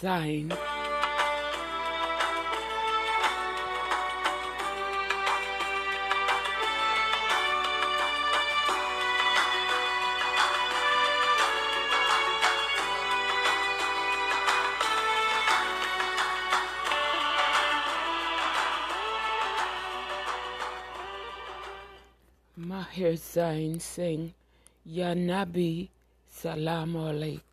sein. Maher Zain Singh, Ya Nabi, Salam Alaikum.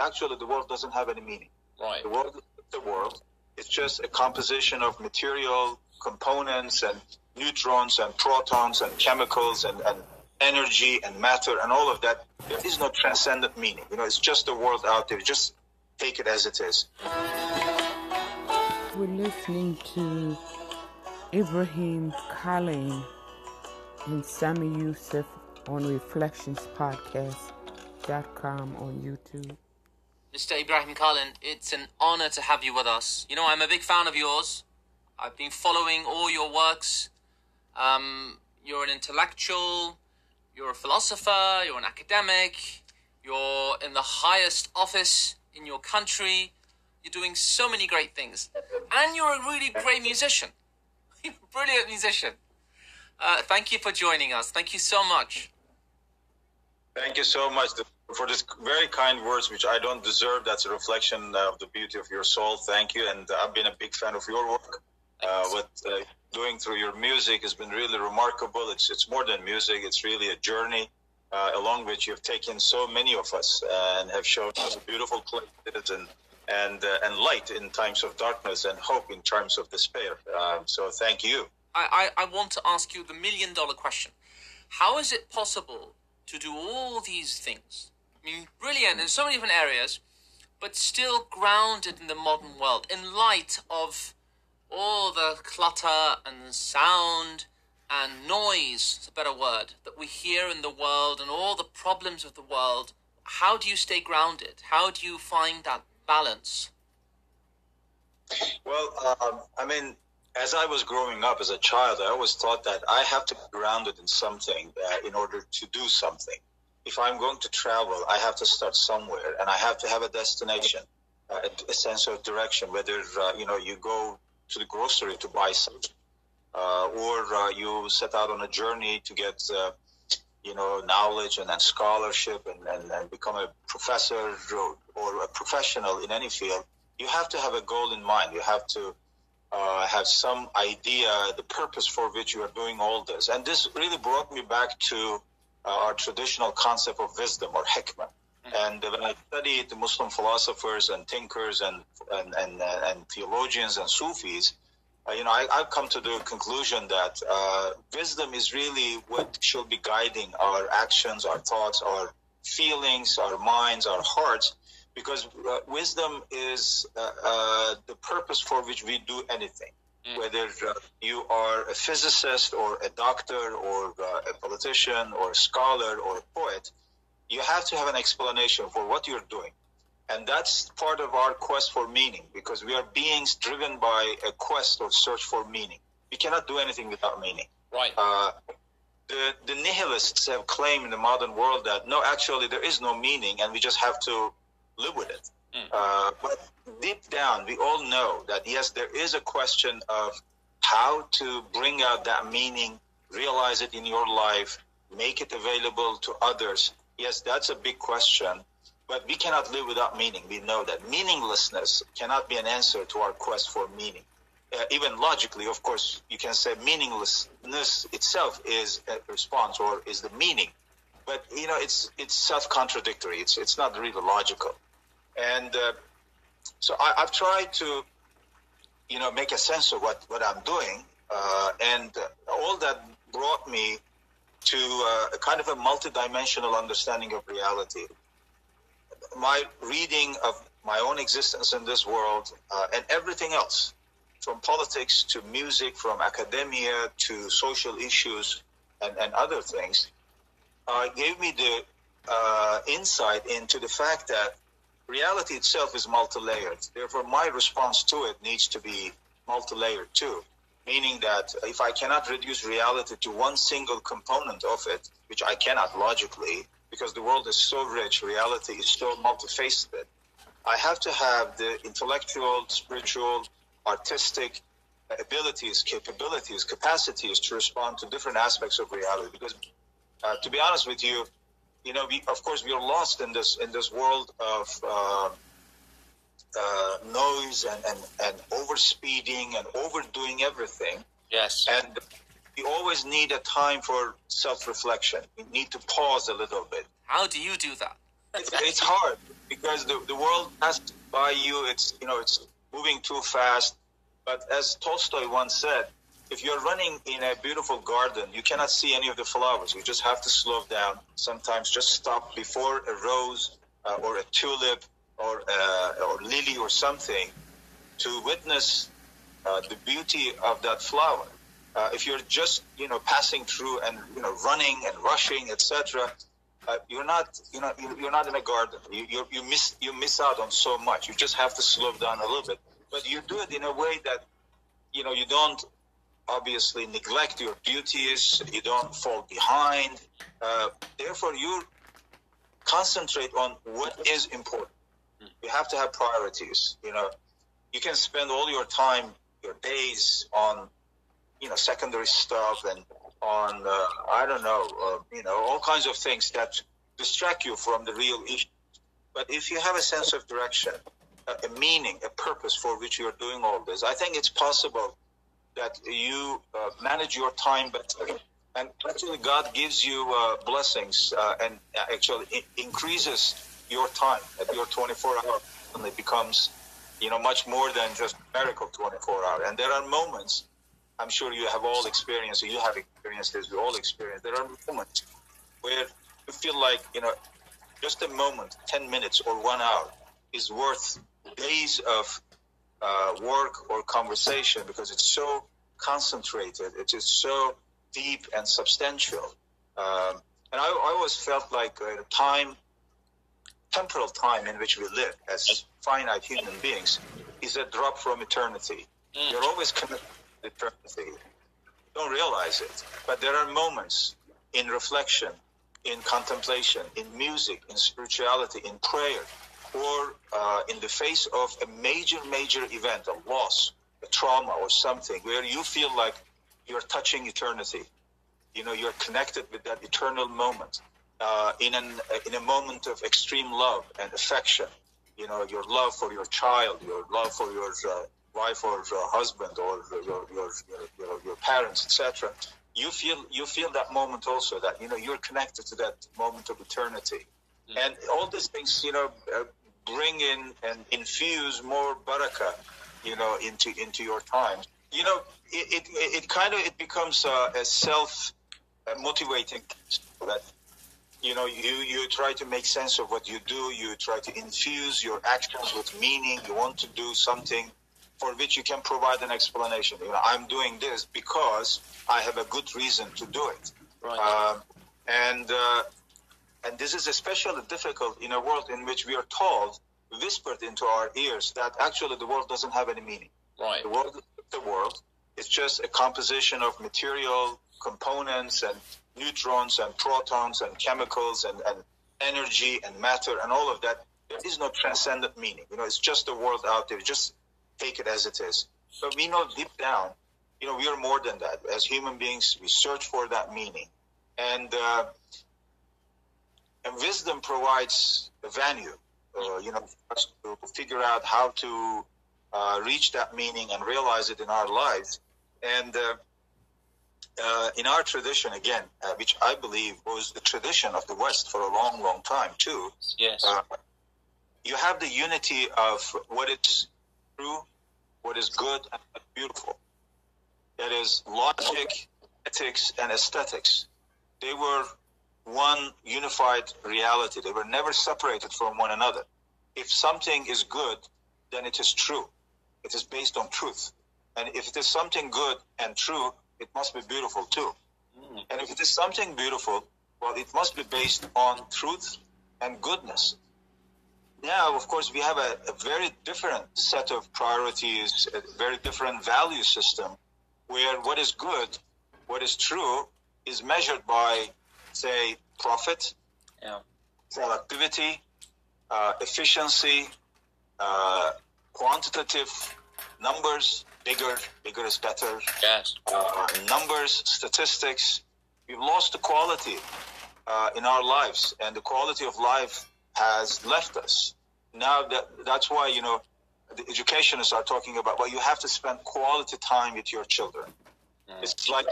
actually the world doesn't have any meaning. Right. The world the world. It's just a composition of material components and neutrons and protons and chemicals and, and energy and matter and all of that. There is no transcendent meaning. You know, it's just the world out there. Just take it as it is. We're listening to Ibrahim Kalin and Sami Yusuf on ReflectionsPodcast.com on YouTube. Mr. Ibrahim Kalin, it's an honor to have you with us. You know, I'm a big fan of yours. I've been following all your works. Um, you're an intellectual, you're a philosopher, you're an academic, you're in the highest office in your country. You're doing so many great things. And you're a really great musician. Brilliant musician. Uh, thank you for joining us. Thank you so much. Thank you so much for this very kind words, which I don't deserve. That's a reflection of the beauty of your soul. Thank you. And I've been a big fan of your work. Uh, what uh, doing through your music has been really remarkable. It's it's more than music. It's really a journey uh, along which you've taken so many of us and have shown us a beautiful places and and uh, and light in times of darkness and hope in times of despair. Um, so thank you. I, I, I want to ask you the million dollar question. How is it possible to do all these things? I mean, brilliant in so many different areas, but still grounded in the modern world, in light of all the clutter and sound and noise, is a better word, that we hear in the world and all the problems of the world. How do you stay grounded? How do you find that balance? Well, um, I mean, as I was growing up as a child, I always thought that I have to be grounded in something uh, in order to do something. If I'm going to travel, I have to start somewhere, and I have to have a destination, uh, a, a, sense of direction. Whether uh, you know you go to the grocery to buy something, uh, or uh, you set out on a journey to get uh, you know knowledge and, and scholarship and, and, and, become a professor or, or a professional in any field. You have to have a goal in mind. You have to uh, have some idea the purpose for which you are doing all this. And this really brought me back to our traditional concept of wisdom or hikmah. Mm-hmm. And when I studied the Muslim philosophers and thinkers and and and, uh, and theologians and Sufis, uh, you know, I, have come to the conclusion that uh, wisdom is really what should be guiding our actions, our thoughts, our feelings, our minds, our hearts because uh, wisdom is uh, uh, the purpose for which we do anything. Mm. Whether uh, you are a physicist or a doctor or uh, a politician or a scholar or a poet, you have to have an explanation for what you're doing. And that's part of our quest for meaning because we are beings driven by a quest or search for meaning. We cannot do anything without meaning. Right. Uh, the, the nihilists have claimed in the modern world that no, actually, there is no meaning and we just have to live with it. Mm. Uh, but deep down, we all know that yes, there is a question of how to bring out that meaning, realize it in your life, make it available to others. Yes, that's a big question, but we cannot live without meaning. We know that meaninglessness cannot be an answer to our quest for meaning. Uh, even logically, of course, you can say meaninglessness itself is a response or is the meaning, but you know it's it's self-contradictory. It's it's not really logical. And uh, so I, have tried to, you know, make a sense of what, what I'm doing. Uh, and all that brought me to uh, a kind of a multidimensional understanding of reality. My reading of my own existence in this world uh, and everything else, from politics to music, from academia to social issues and, and other things, uh, gave me the uh, insight into the fact that reality itself is multi-layered. Therefore, my response to it needs to be multi-layered too. Meaning that if I cannot reduce reality to one single component of it, which I cannot logically, because the world is so rich, reality is so multifaceted, I have to have the intellectual, spiritual, artistic abilities, capabilities, capacities to respond to different aspects of reality. Because, uh, to be honest with you, you know, we, of course, we are lost in this in this world of uh, uh, noise and, and, and overspeeding and overdoing everything. Yes. And we always need a time for self-reflection. We need to pause a little bit. How do you do that? it's, it's hard because the, the world passes by you. It's you know it's moving too fast. But as Tolstoy once said, if you're running in a beautiful garden, you cannot see any of the flowers. You just have to slow down. Sometimes just stop before a rose uh, or a tulip or uh, or lily or something to witness uh, the beauty of that flower. Uh, if you're just you know passing through and you know running and rushing, etc., uh, you're not, you know, you- you're not in a garden. You, you you miss you miss out on so much. You just have to slow down a little bit, but you do it in a way that, you know, you don't obviously neglect your duties. You don't fall behind. Uh, therefore, you concentrate on what is important. You have to have priorities. You know, you can spend all your time, your days on, you know, secondary stuff and on, uh, I don't know, uh, you know, all kinds of things that distract you from the real issue. But if you have a sense of direction, a, meaning, a purpose for which you're doing all this, I think it's possible that you uh, manage your time better. And actually, God gives you uh, blessings uh, and actually increases your time at your 24 hour and it becomes, you know, much more than just a miracle 24 hour. And there are moments, I'm sure you have all experienced, you have experienced this, we all experience. There are moments where you feel like, you know, just a moment, 10 minutes or one hour is worth days of uh, work or conversation because it's so concentrated, it is so deep and substantial. Um, and I, I always felt like uh, the time, temporal time in which we live as finite human beings, is a drop from eternity. You're always connected to eternity. You don't realize it, but there are moments in reflection, in contemplation, in music, in spirituality, in prayer, or uh, in the face of a major, major event, a loss, a trauma, or something, where you feel like you're touching eternity. You know, you're connected with that eternal moment. Uh, in an in a moment of extreme love and affection, you know, your love for your child, your love for your uh, wife or uh, husband, or your your your, your, your parents, etc. You feel you feel that moment also that you know you're connected to that moment of eternity, and all these things you know uh, bring in and infuse more barakah, you know, into into your time. You know, it it, it kind of it becomes uh, a self uh, motivating that you know you you try to make sense of what you do. You try to infuse your actions with meaning. You want to do something for which you can provide an explanation. You know i'm doing this because i have a good reason to do it. Right. um, and uh, and this is especially difficult in a world in which we are told whispered into our ears that actually the world doesn't have any meaning right. the world the world is just a composition of material components and neutrons and protons and chemicals and, and energy and matter and all of that. There is no transcendent meaning. You know, it's just the world out there. Just take it as it is. But we know deep down, you know, we are more than that. As human beings, we search for that meaning. And, uh, and wisdom provides a venue, uh, you know, for us to figure out how to uh, reach that meaning and realize it in our lives. And uh, uh, in our tradition, again, uh, which I believe was the tradition of the West for a long, long time too, Yes. uh, you have the unity of what is true, what is good, and what is beautiful. That is logic, ethics, and aesthetics. They were one unified reality. They were never separated from one another. If something is good, then it is true. It is based on truth. And if it is something good and true, it must be beautiful too. Mm. And if it is something beautiful, well, it must be based on truth and goodness. Now, of course, we have a, a very different set of priorities, a very different value system, where what is good, what is true, is measured by, say, profit, Yeah. productivity, uh, efficiency, uh, quantitative numbers, bigger, bigger is better, Yes. uh, numbers, statistics. We've lost the quality uh, in our lives, and the quality of life has left us. Now that that's why you know the educationists are talking about. Well, you have to spend quality time with your children. It's like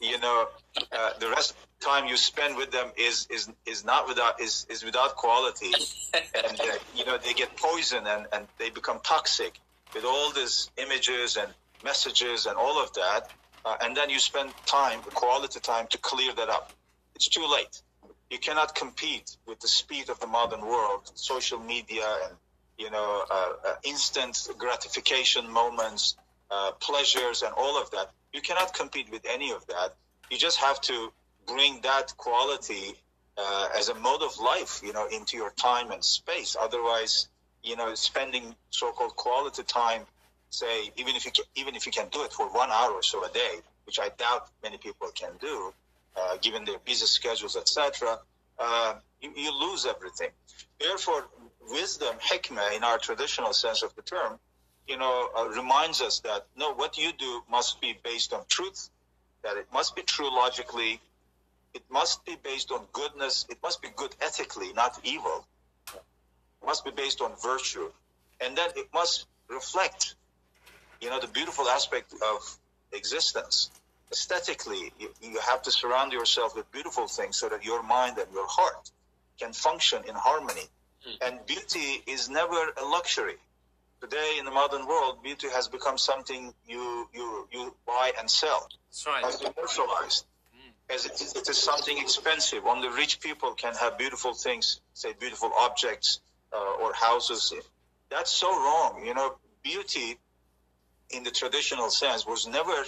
you know uh, the rest of the time you spend with them is is is not without is is without quality, and uh, you know they get poison and and they become toxic with all these images and messages and all of that, uh, and then you spend time, quality time, to clear that up. It's too late. You cannot compete with the speed of the modern world, social media, and you know, uh, uh, instant gratification moments, uh, pleasures, and all of that. You cannot compete with any of that. You just have to bring that quality uh, as a mode of life, you know, into your time and space. Otherwise, you know, spending so-called quality time, say, even if you can, even if you can do it for one hour or so a day, which I doubt many people can do, uh, given their busy schedules, etc., uh, you, you lose everything. Therefore, wisdom, hikmah, in our traditional sense of the term, you know, uh, reminds us that no, what you do must be based on truth, that it must be true logically, it must be based on goodness, it must be good ethically, not evil. It must be based on virtue, and then it must reflect, you know, the beautiful aspect of existence. Aesthetically, you, you have to surround yourself with beautiful things so that your mind and your heart can function in harmony. And beauty is never a luxury today in the modern world, beauty has become something you you you buy and sell. That's right. Has commercialized. As it is, it is something expensive. Only rich people can have beautiful things, say beautiful objects uh, or houses. That's so wrong. You know, beauty in the traditional sense was never,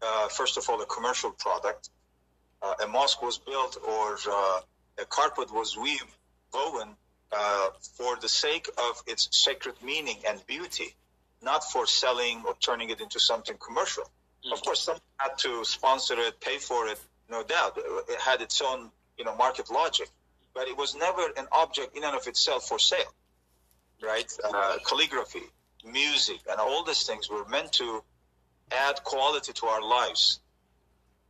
uh, first of all, a commercial product. Uh, a mosque was built or uh, a carpet was weaved, woven uh, for the sake of its sacred meaning and beauty, not for selling or turning it into something commercial. Of course, some had to sponsor it, pay for it, no doubt. It had its own, you know, market logic, but it was never an object in and of itself for sale, right? Uh, calligraphy, music, and all these things were meant to add quality to our lives,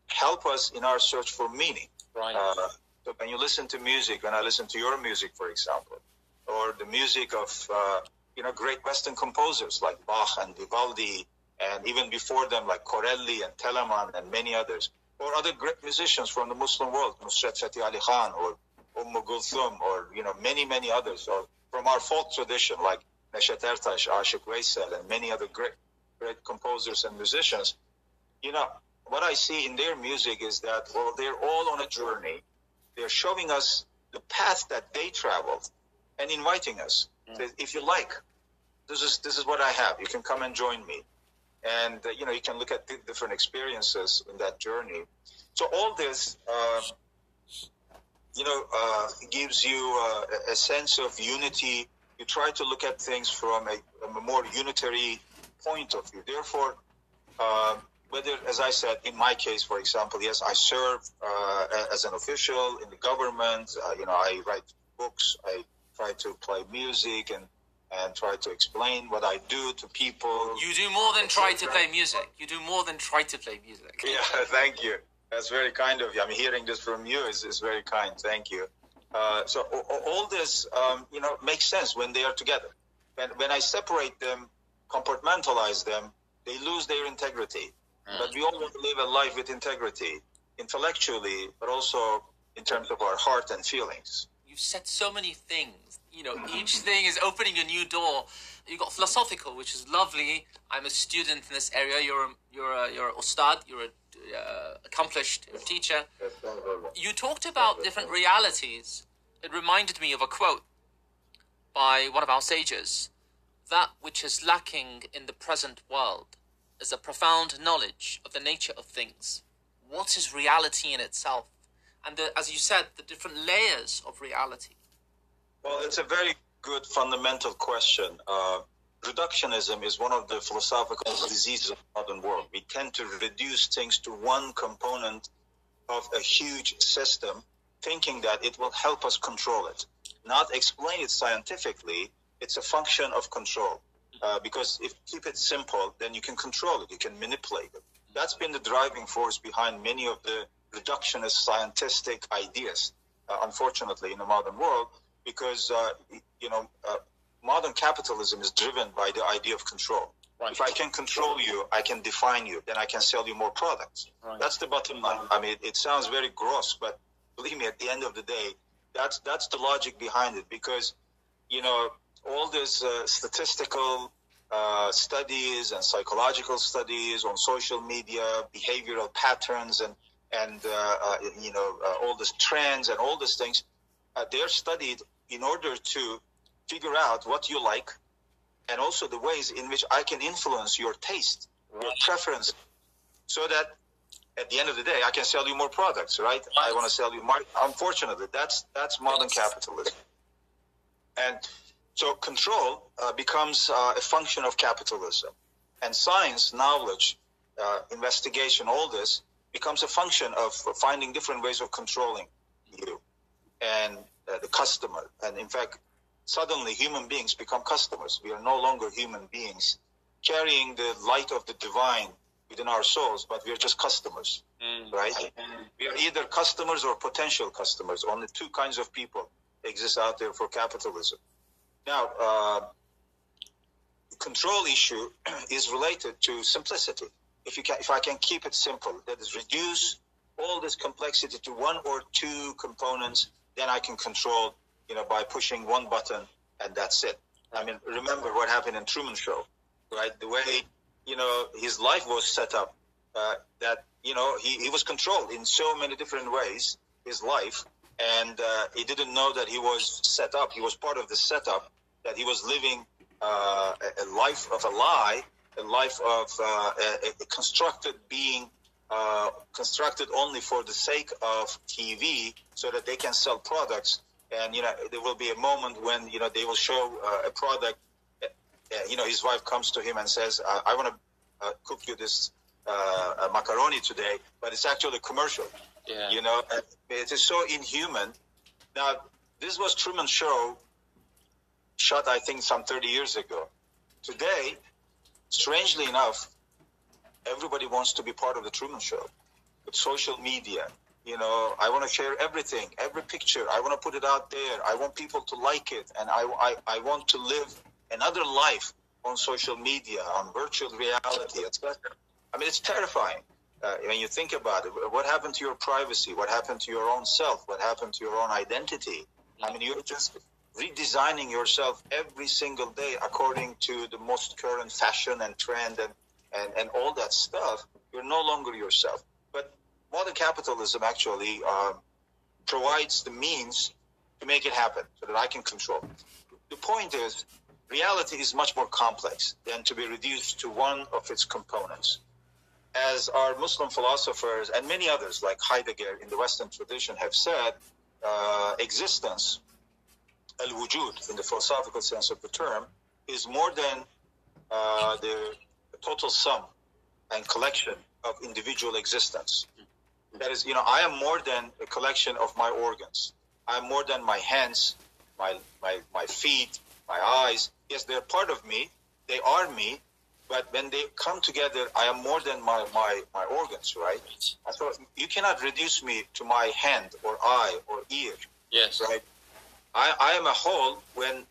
help us in our search for meaning. Right. Uh, so when you listen to music, when I listen to your music, for example, or the music of uh, you know great Western composers like Bach and Vivaldi, and even before them like Corelli and Telemann and many others, or other great musicians from the Muslim world, Nusrat Fateh Ali Khan or Umm Kulthum, or you know many many others, or from our folk tradition like Neshat Ertash, Ashik Veysel, and many other great great composers and musicians. You know what I see in their music is that well they're all on a journey they're showing us the path that they traveled and inviting us. Say, If you like, this is this is what I have. You can come and join me, and uh, you know you can look at di- different experiences in that journey. So all this, uh, you know, uh, gives you uh, a- a sense of unity. You try to look at things from a, from a more unitary point of view. Therefore, uh, whether, as I said, in my case, for example, yes, I serve uh, as an official in the government. Uh, you know, I write books. I try to play music and and try to explain what I do to people. You do more than try to play music. You do more than try to play music. Yeah, thank you. That's very kind of you. I mean, hearing this from you is, is very kind. Thank you. Uh, so all this, um, you know, makes sense when they are together. When, when I separate them, compartmentalize them, they lose their integrity. But we all want to live a life with integrity, intellectually, but also in terms of our heart and feelings. You've said so many things. You know, each thing is opening a new door. You've got philosophical, which is lovely. I'm a student in this area. You're a, you're a, you're a ustad. You're a uh, accomplished teacher. You talked about different realities. It reminded me of a quote by one of our sages. That which is lacking in the present world is a profound knowledge of the nature of things. What is reality in itself? And the, as you said, the different layers of reality. Well, it's a very good fundamental question. Uh, reductionism is one of the philosophical diseases of the modern world. We tend to reduce things to one component of a huge system, thinking that it will help us control it. Not explain it scientifically, it's a function of control. Uh, because if you keep it simple, then you can control it, you can manipulate it. That's been the driving force behind many of the reductionist scientific ideas, uh, unfortunately, in the modern world, because, uh, you know, uh, modern capitalism is driven by the idea of control. If I can control you, I can define you, then I can sell you more products. That's the bottom line. I mean, it sounds very gross, but believe me, at the end of the day, that's that's the logic behind it. Because, you know, all these uh, statistical uh, studies and psychological studies on social media, behavioral patterns, and and uh, uh, you know uh, all these trends and all these things, they're studied in order to figure out what you like, and also the ways in which I can influence your taste, your preference, so that at the end of the day, I can sell you more products, right? I want to sell you more. Unfortunately, that's that's modern capitalism. And so control uh, becomes uh, a function of capitalism, and science, knowledge, uh, investigation, all this becomes a function of finding different ways of controlling you and uh, the customer. And in fact, suddenly human beings become customers. We are no longer human beings carrying the light of the divine within our souls, but we are just customers, mm. right? We are either customers or potential customers. Only two kinds of people exist out there for capitalism. Now, uh, control issue is related to simplicity. If you can, if I can keep it simple, that is reduce all this complexity to one or two components, then I can control, you know, by pushing one button and that's it. I mean, remember what happened in Truman Show, right? The way, you know, his life was set up, uh, that, you know, he, he was controlled in so many different ways, his life, and uh, he didn't know that he was set up. He was part of the setup that he was living uh, a, life of a lie, a life of uh, a, a, constructed being, uh, constructed only for the sake of TV, so that they can sell products. And you know, there will be a moment when you know they will show uh, a product. Uh, you know, his wife comes to him and says, "I want to cook you this macaroni today," but it's actually a commercial. Yeah. You know, it is so inhuman. Now, this was Truman Show, shot I think some 30 years ago. Today, strangely enough, everybody wants to be part of the Truman Show. With social media, you know, I want to share everything, every picture. I want to put it out there. I want people to like it, and I, I, I want to live another life on social media, on virtual reality, etc. I mean, it's terrifying uh, when you think about it, what happened to your privacy? What happened to your own self? What happened to your own identity? I mean, you're just redesigning yourself every single day according to the most current fashion and trend and, and, and all that stuff. You're no longer yourself. But modern capitalism actually uh, provides the means to make it happen so that I can control. it. The point is, reality is much more complex than to be reduced to one of its components as our Muslim philosophers and many others, like Heidegger in the Western tradition, have said, uh, existence, al wujud, in the philosophical sense of the term, is more than uh, the total sum and collection of individual existence. That is, you know, I am more than a collection of my organs. I'm more than my hands, my, my, my feet, my eyes. Yes, they're part of me. They are me, but when they come together, I am more than my, my, my organs, right? So you cannot reduce me to my hand or eye or ear. Yes. Right? I, I am a whole when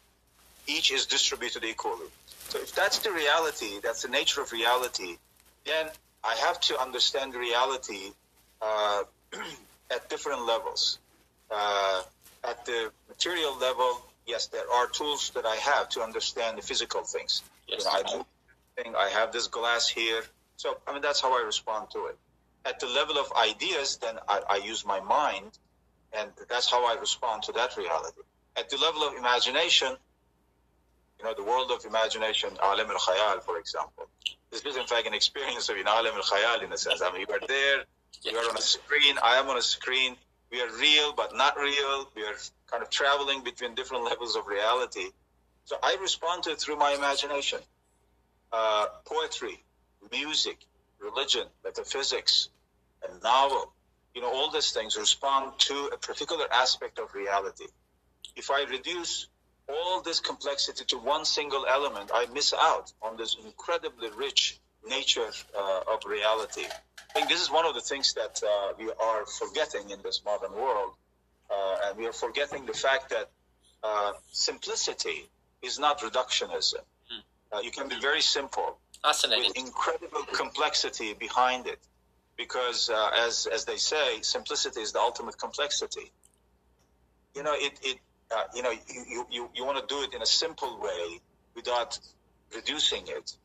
each is distributed equally. So if that's the reality, that's the nature of reality, then I have to understand reality uh, at different levels. Uh, at the material level, yes, there are tools that I have to understand the physical things. Yes. You know, I thing. I have this glass here. So, I mean, that's how I respond to it. At the level of ideas, then I, I use my mind, and that's how I respond to that reality. At the level of imagination, you know, the world of imagination, alam al khayal, for example. This is, in fact, an experience of alam al khayal, in a sense. I mean, you are there, you are on a screen, I am on a screen. We are real, but not real. We are kind of traveling between different levels of reality. So I respond to it through my imagination uh, poetry, music, religion, metaphysics, and novel. You know, all these things respond to a particular aspect of reality. If I reduce all this complexity to one single element, I miss out on this incredibly rich nature uh, of reality. I think this is one of the things that uh, we are forgetting in this modern world. Uh, and we are forgetting the fact that uh, simplicity is not reductionism. Uh, you can be very simple. Fascinating. With incredible complexity behind it. Because uh, as, as they say, simplicity is the ultimate complexity. You know, it, it uh, you know, you, you, you want to do it in a simple way without reducing it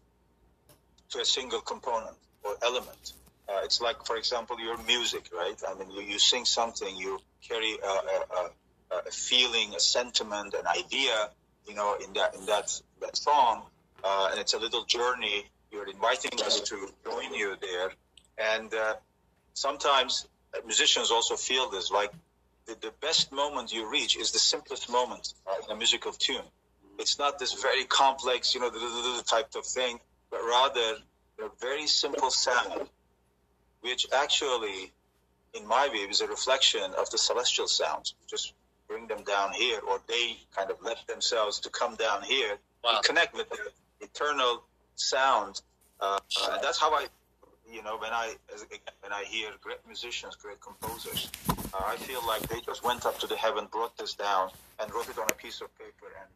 to a single component or element. Uh, it's like, for example, your music, right? I mean, you, you sing something, you carry a, a, a, feeling, a sentiment, an idea, you know, in that in that that song, uh, and it's a little journey. You're inviting us to join you there, and uh, sometimes musicians also feel this like the, the best moment you reach is the simplest moment in a musical tune. It's not this very complex, you know, the, type of thing, but rather a very simple sound, which actually, in my view, is a reflection of the celestial sounds. Just bring them down here, or they kind of let themselves to come down here Wow. and connect with the eternal sound. Uh, uh, that's how I, you know, when I when I hear great musicians, great composers, uh, I feel like they just went up to the heaven, brought this down, and wrote it on a piece of paper and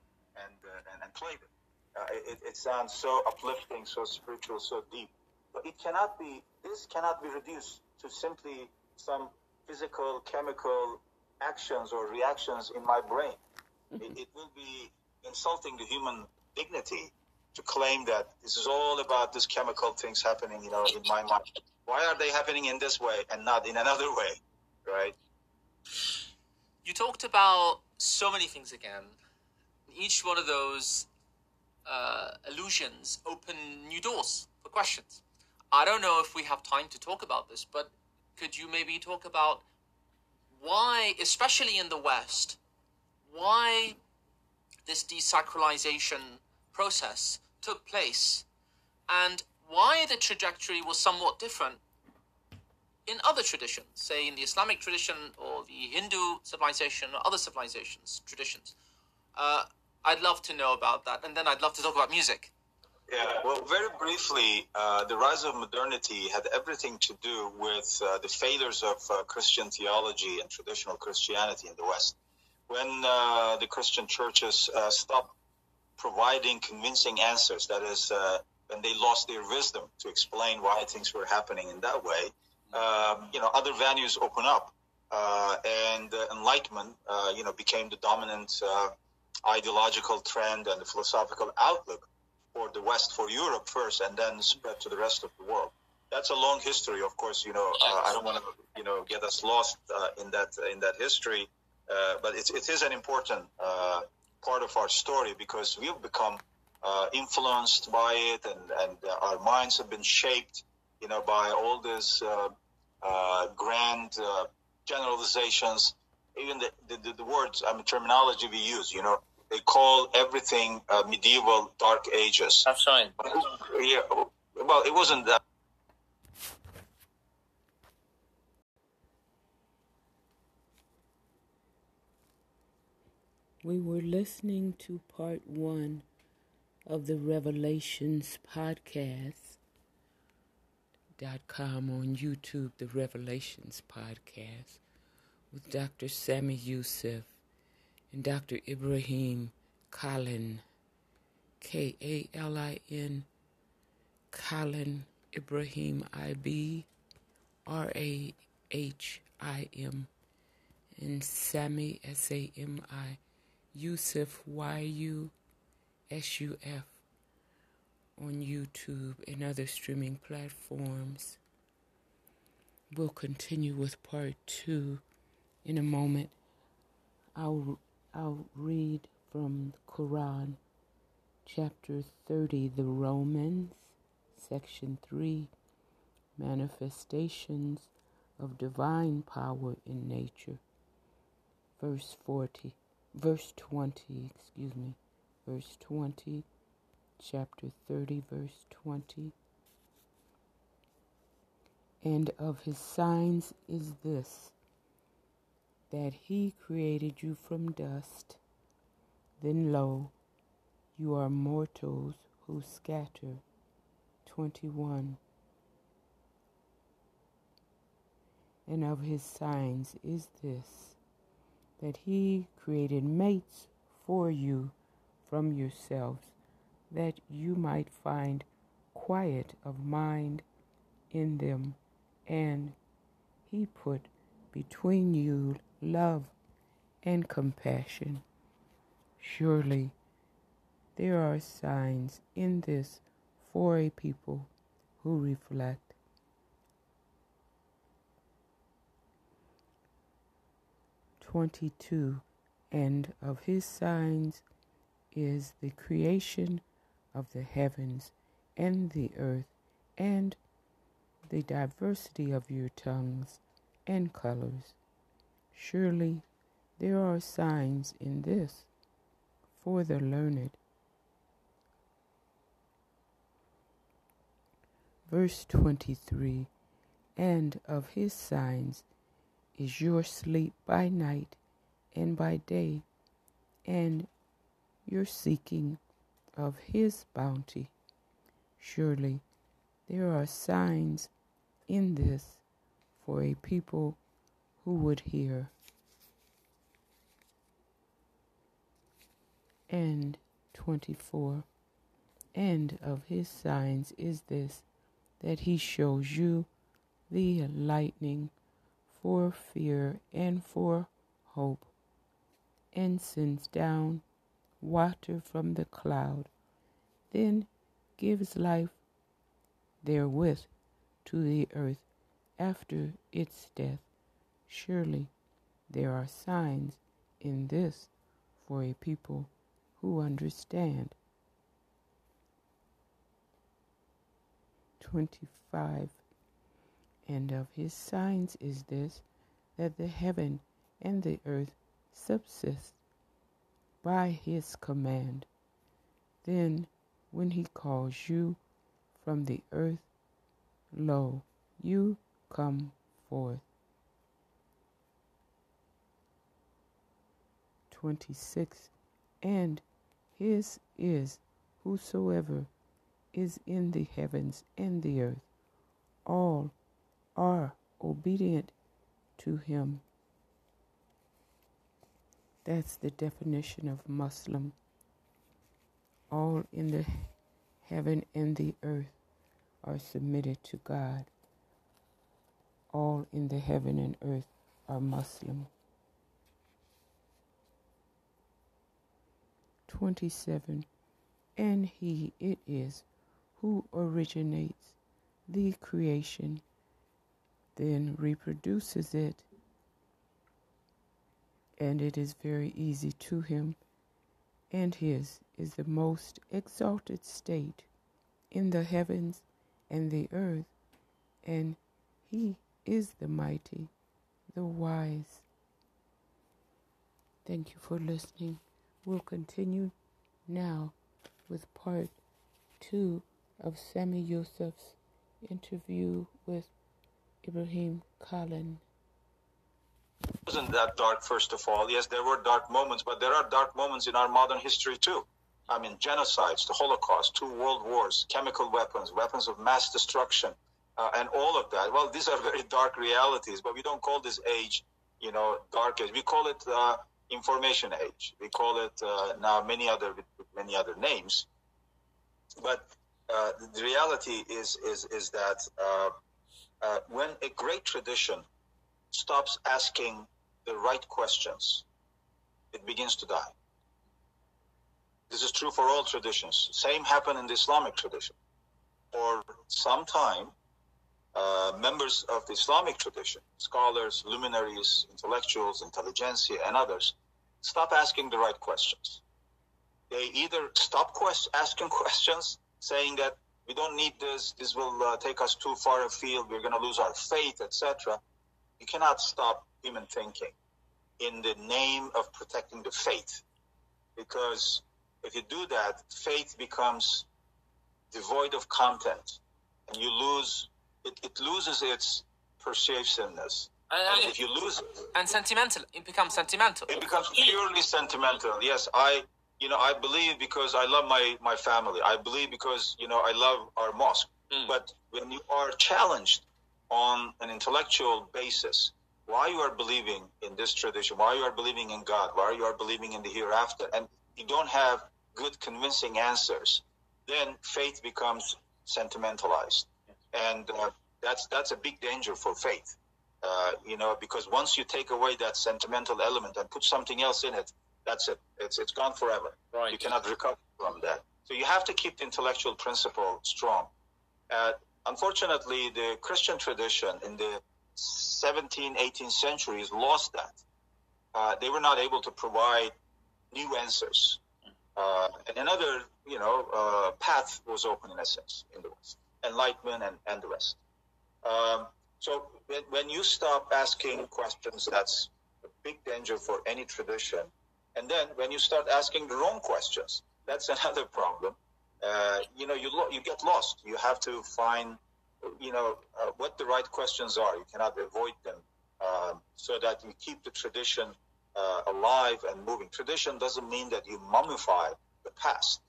and uh, and, and played it. Uh, it. It sounds so uplifting, so spiritual, so deep. But it cannot be. This cannot be reduced to simply some physical, chemical actions or reactions in my brain. It, it will be insulting the human dignity to claim that this is all about this chemical things happening, you know, in my mind. Why are they happening in this way and not in another way, right? You talked about so many things again. Each one of those uh, illusions open new doors for questions. I don't know if we have time to talk about this, but could you maybe talk about why, especially in the West, why this desacralization process took place and why the trajectory was somewhat different in other traditions, say in the Islamic tradition or the Hindu civilization or other civilizations, traditions. Uh, I'd love to know about that, and then I'd love to talk about music. Yeah, well, very briefly, uh, the rise of modernity had everything to do with uh, the failures of uh, Christian theology and traditional Christianity in the West. When uh, the Christian churches uh, stopped providing convincing answers, that is, uh, when they lost their wisdom to explain why things were happening in that way, um, you know, other values open up, uh, and uh, enlightenment, uh, you know, became the dominant uh, ideological trend and the philosophical outlook for the West, for Europe first, and then spread to the rest of the world. That's a long history, of course. You know, uh, I don't want to, you know, get us lost uh, in that in that history, but it, it is an important part of our story because we've become uh, influenced by it, and and our minds have been shaped, you know, by all these uh, uh, grand uh, generalizations. Even the, the, the, words, I mean, terminology we use, you know, they call everything uh, medieval dark ages. That's fine. Yeah, well, it wasn't that. We were listening to part one of the Revelations podcast. Dot com on YouTube, the Revelations podcast, with Dr. Sami Yusuf and Dr. Ibrahim Kalin, K A L I N, Kalin Ibrahim I B R A H I M, and Sami S A M I Yusuf Y U S U F on YouTube and other streaming platforms. We'll continue with part two in a moment. I'll I'll read from the Quran, chapter 30, the Romans, section 3, manifestations of divine power in nature, verse 40, verse 20, excuse me, verse 20, chapter 30, verse 20. And of his signs is this that he created you from dust. Then lo, you are mortals who scatter. 21. And of his signs is this that he created mates for you from yourselves, that you might find quiet of mind in them, and he put between you love and compassion. Surely there are signs in this for a people who reflect. Twenty-two, and of his signs is the creation of the heavens and the earth and the diversity of your tongues and colors. Surely there are signs in this for the learned. Verse 23 And of his signs is your sleep by night and by day, and your seeking of his bounty. Surely there are signs in this for a people who would hear. And 24. And of his signs is this that he shows you the lightning for fear and for hope, sends down water from the cloud, then gives life therewith to the earth after its death. Surely there are signs in this for a people who understand. 25 And of his signs is this, that the heaven and the earth subsist by his command. Then, when he calls you from the earth, lo, you come forth. 26 And his is whosoever is in the heavens and the earth. All are obedient to him. That's the definition of Muslim. All in the heaven and the earth are submitted to God. All in the heaven and earth are Muslim. 27. And he it is who originates the creation, then reproduces it, and it is very easy to him, and his is the most exalted state in the heavens and the earth, and he is the mighty, the wise. Thank you for listening. We'll continue now with part two of Sami Yusuf's interview with Ibrahim Kalin. It wasn't that dark, first of all. Yes, there were dark moments, but there are dark moments in our modern history too. I mean, genocides, the Holocaust, two world wars, chemical weapons, weapons of mass destruction, uh, and all of that. Well, these are very dark realities, but we don't call this age, you know, dark age. We call it uh, information age. We call it uh, now many other many other names. But uh, the reality is is is that uh, when a great tradition stops asking the right questions, it begins to die. This is true for all traditions. Same happened in the Islamic tradition. For some time, uh, members of the Islamic tradition, scholars, luminaries, intellectuals, intelligentsia, and others, stop asking the right questions. They either stop quest- asking questions, saying that we don't need this, this will uh, take us too far afield, we're going to lose our faith, etc. You cannot stop human thinking in the name of protecting the faith. Because if you do that, faith becomes devoid of content and you lose it, it loses its persuasiveness. And, And and, if you lose it, and sentimental. It becomes sentimental. it becomes purely sentimental. Yes, I, you know, I believe because I love my my family. I believe because you know I love our mosque. Mm. But when you are challenged on an intellectual basis, why you are believing in this tradition, why you are believing in God, why you are believing in the hereafter, and you don't have good convincing answers, then faith becomes sentimentalized, and uh, that's that's a big danger for faith. Uh, you know, because once you take away that sentimental element and put something else in it, that's it. It's it's gone forever. Right. You cannot recover from that. So you have to keep the intellectual principle strong. Uh, unfortunately, the Christian tradition in the 17th, 18th centuries lost that. Uh, they were not able to provide new answers. Uh, and another, you know, uh, path was open in a sense in the West, enlightenment and, and the rest. Um, so when, when you stop asking questions, that's a big danger for any tradition. And then when you start asking the wrong questions, that's another problem. Uh, you know, you lo- you get lost. You have to find, you know, uh, what the right questions are. You cannot avoid them, um, so that you keep the tradition uh, alive and moving. Tradition doesn't mean that you mummify the past.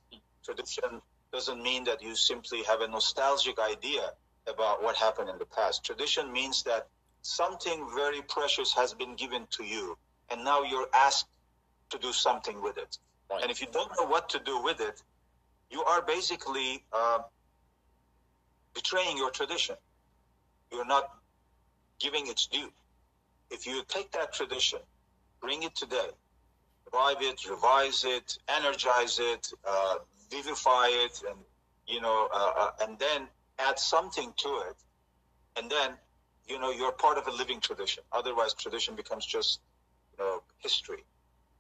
Tradition doesn't mean that you simply have a nostalgic idea about what happened in the past. Tradition means that something very precious has been given to you, and now you're asked to do something with it. Right. And if you don't know what to do with it, you are basically uh, betraying your tradition. You're not giving its due. If you take that tradition, bring it today, revive it, revise it, energize it, uh, vivify it, and you know, uh, uh, and then add something to it, and then you know you're part of a living tradition. Otherwise, tradition becomes just you know history.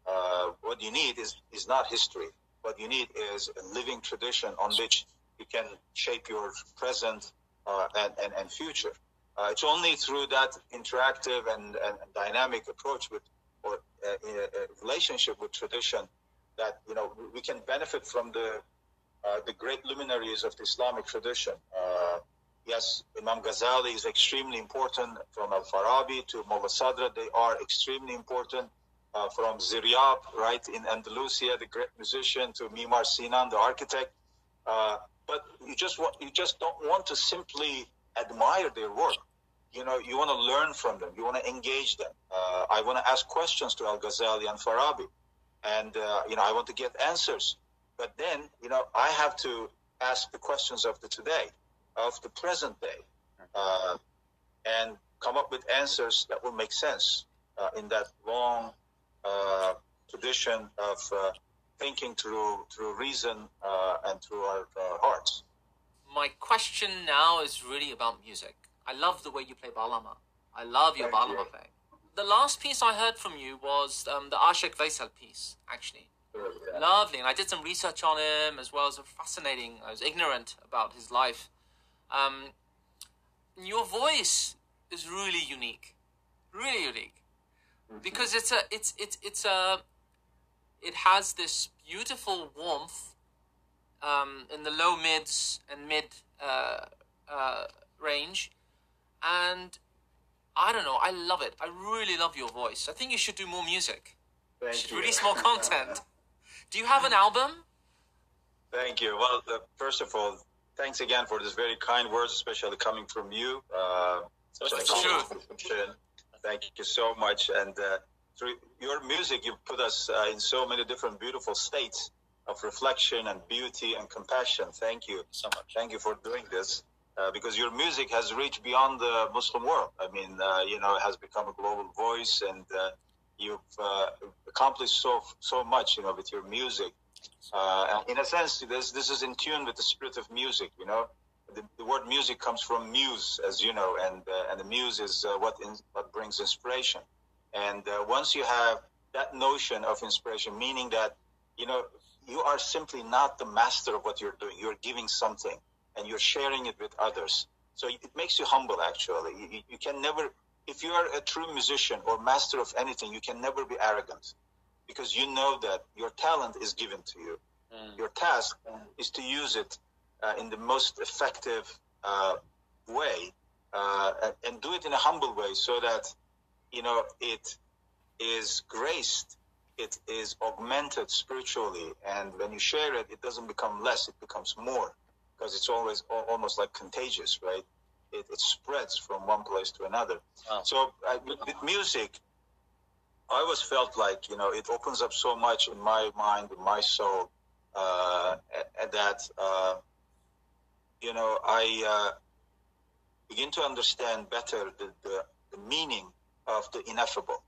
Uh, what you need is is not history. What you need is a living tradition on which you can shape your present uh, and, and and future. Uh, it's only through that interactive and, and dynamic approach with or uh, relationship with tradition that you know we- can benefit from the uh, the great luminaries of the Islamic tradition. Yes, Imam Ghazali is extremely important. From Al Farabi to Mulla Sadra, they are extremely important. Uh, from Ziryab, right in Andalusia, the great musician, to Mimar Sinan, the architect. Uh, but you just want, you just don't want to simply admire their work. You know, you want to learn from them. You want to engage them. Uh, I want to ask questions to Al Ghazali and Farabi, and uh, you know, I want to get answers. But then, you know, I have to ask the questions of the today, of the present day, uh, and come up with answers that will make sense uh, in that long uh, tradition of uh, thinking through through reason uh, and through our uh, hearts. My question now is really about music. I love the way you play Baglama. I love your Thank Baglama you. The last piece I heard from you was um, the Ashik Veysel piece, actually. Lovely, and I did some research on him as well as a fascinating. I was ignorant about his life. Um, your voice is really unique, really unique, because it's a it's it's it's a it has this beautiful warmth um, in the low mids and mid uh, uh, range, and I don't know. I love it. I really love your voice. I think you should do more music. Thank should you. release more content. Do you have an album? Thank you. Well, uh, first of all, thanks again for this very kind words, especially coming from you. Uh, such a true. Thank you so much. And uh, through your music, you put us uh, in so many different beautiful states of reflection and beauty and compassion. Thank you so much. Thank you for doing this. Uh, because your music has reached beyond the Muslim world. I mean, uh, you know, it has become a global voice, and uh, you've uh, accomplished so so much, you know, with your music. Uh, and in a sense, this this is in tune with the spirit of music. You know, the, the word music comes from muse, as you know, and uh, and the muse is uh, what in, what brings inspiration. And uh, once you have that notion of inspiration, meaning that you know you are simply not the master of what you're doing. You're giving something, and you're sharing it with others. So it makes you humble. Actually, you, you- can never, if you are a true musician or master of anything, you can never be arrogant, because you know that your talent is given to you. Mm. Your task is to use it in the most effective uh, way, uh, and, do it in a humble way, so that you know it is graced, it is augmented spiritually, and when you share it, it doesn't become less; it becomes more, because it's always al- almost like contagious, right? It, it spreads from one place to another. Wow. So I, with, with music, I always felt like you know it opens up so much in my mind, in my soul, uh, that uh, you know I uh, begin to understand better the, the, the meaning of the ineffable.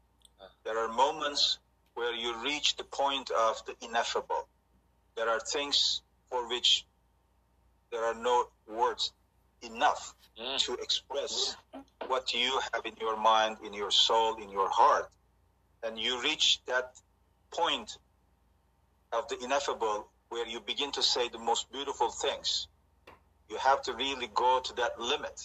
There are moments where you reach the point of the ineffable. There are things for which there are no words enough Mm. to express what you have in your mind, in your soul, in your heart. And you reach that point of the ineffable where you begin to say the most beautiful things. You have to really go to that limit.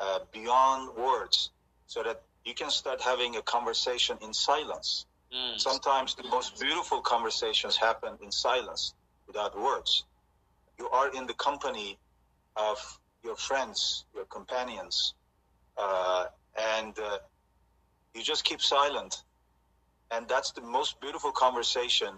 uh, beyond words so that you can start having a conversation in silence. Mm. Sometimes the most beautiful conversations happen in silence without words. You are in the company of your friends, your companions, uh, and uh, you just keep silent. And that's the most beautiful conversation.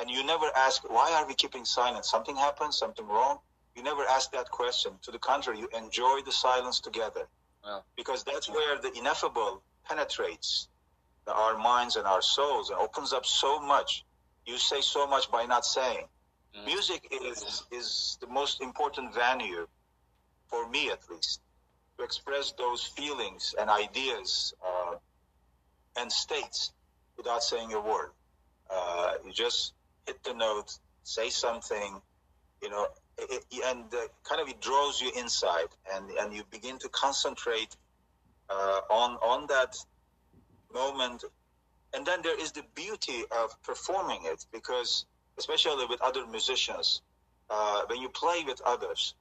And you never ask, why are we keeping silent? Something happened, something wrong? You never ask that question. To the contrary, you enjoy the silence together. Wow. Because that's where the ineffable penetrates our minds and our souls and opens up so much. You say so much by not saying. Mm. Music is is the most important venue, for me at least, to express those feelings and ideas uh, and states without saying a word. Uh, you just hit the note, say something, you know, it, and uh, kind of it draws you inside, and and you begin to concentrate uh, on on that moment. And then there is the beauty of performing it, because especially with other musicians, uh, when you play with others,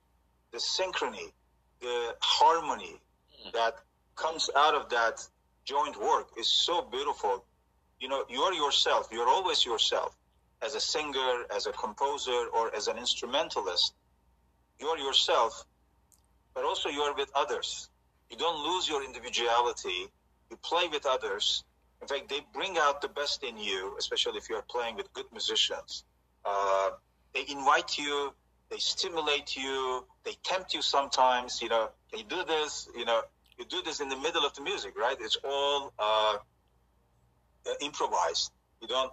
the synchrony, the harmony that comes out of that joint work is so beautiful. You know, you are yourself. You're always yourself as a singer, as a composer, or as an instrumentalist. You are yourself, but also you are with others. You don't lose your individuality. You play with others. In fact, they bring out the best in you, especially if you are playing with good musicians. Uh, they invite you, they stimulate you, they tempt you sometimes. You know, you do this? You know, you do this in the middle of the music, right? It's all uh, improvised. You don't,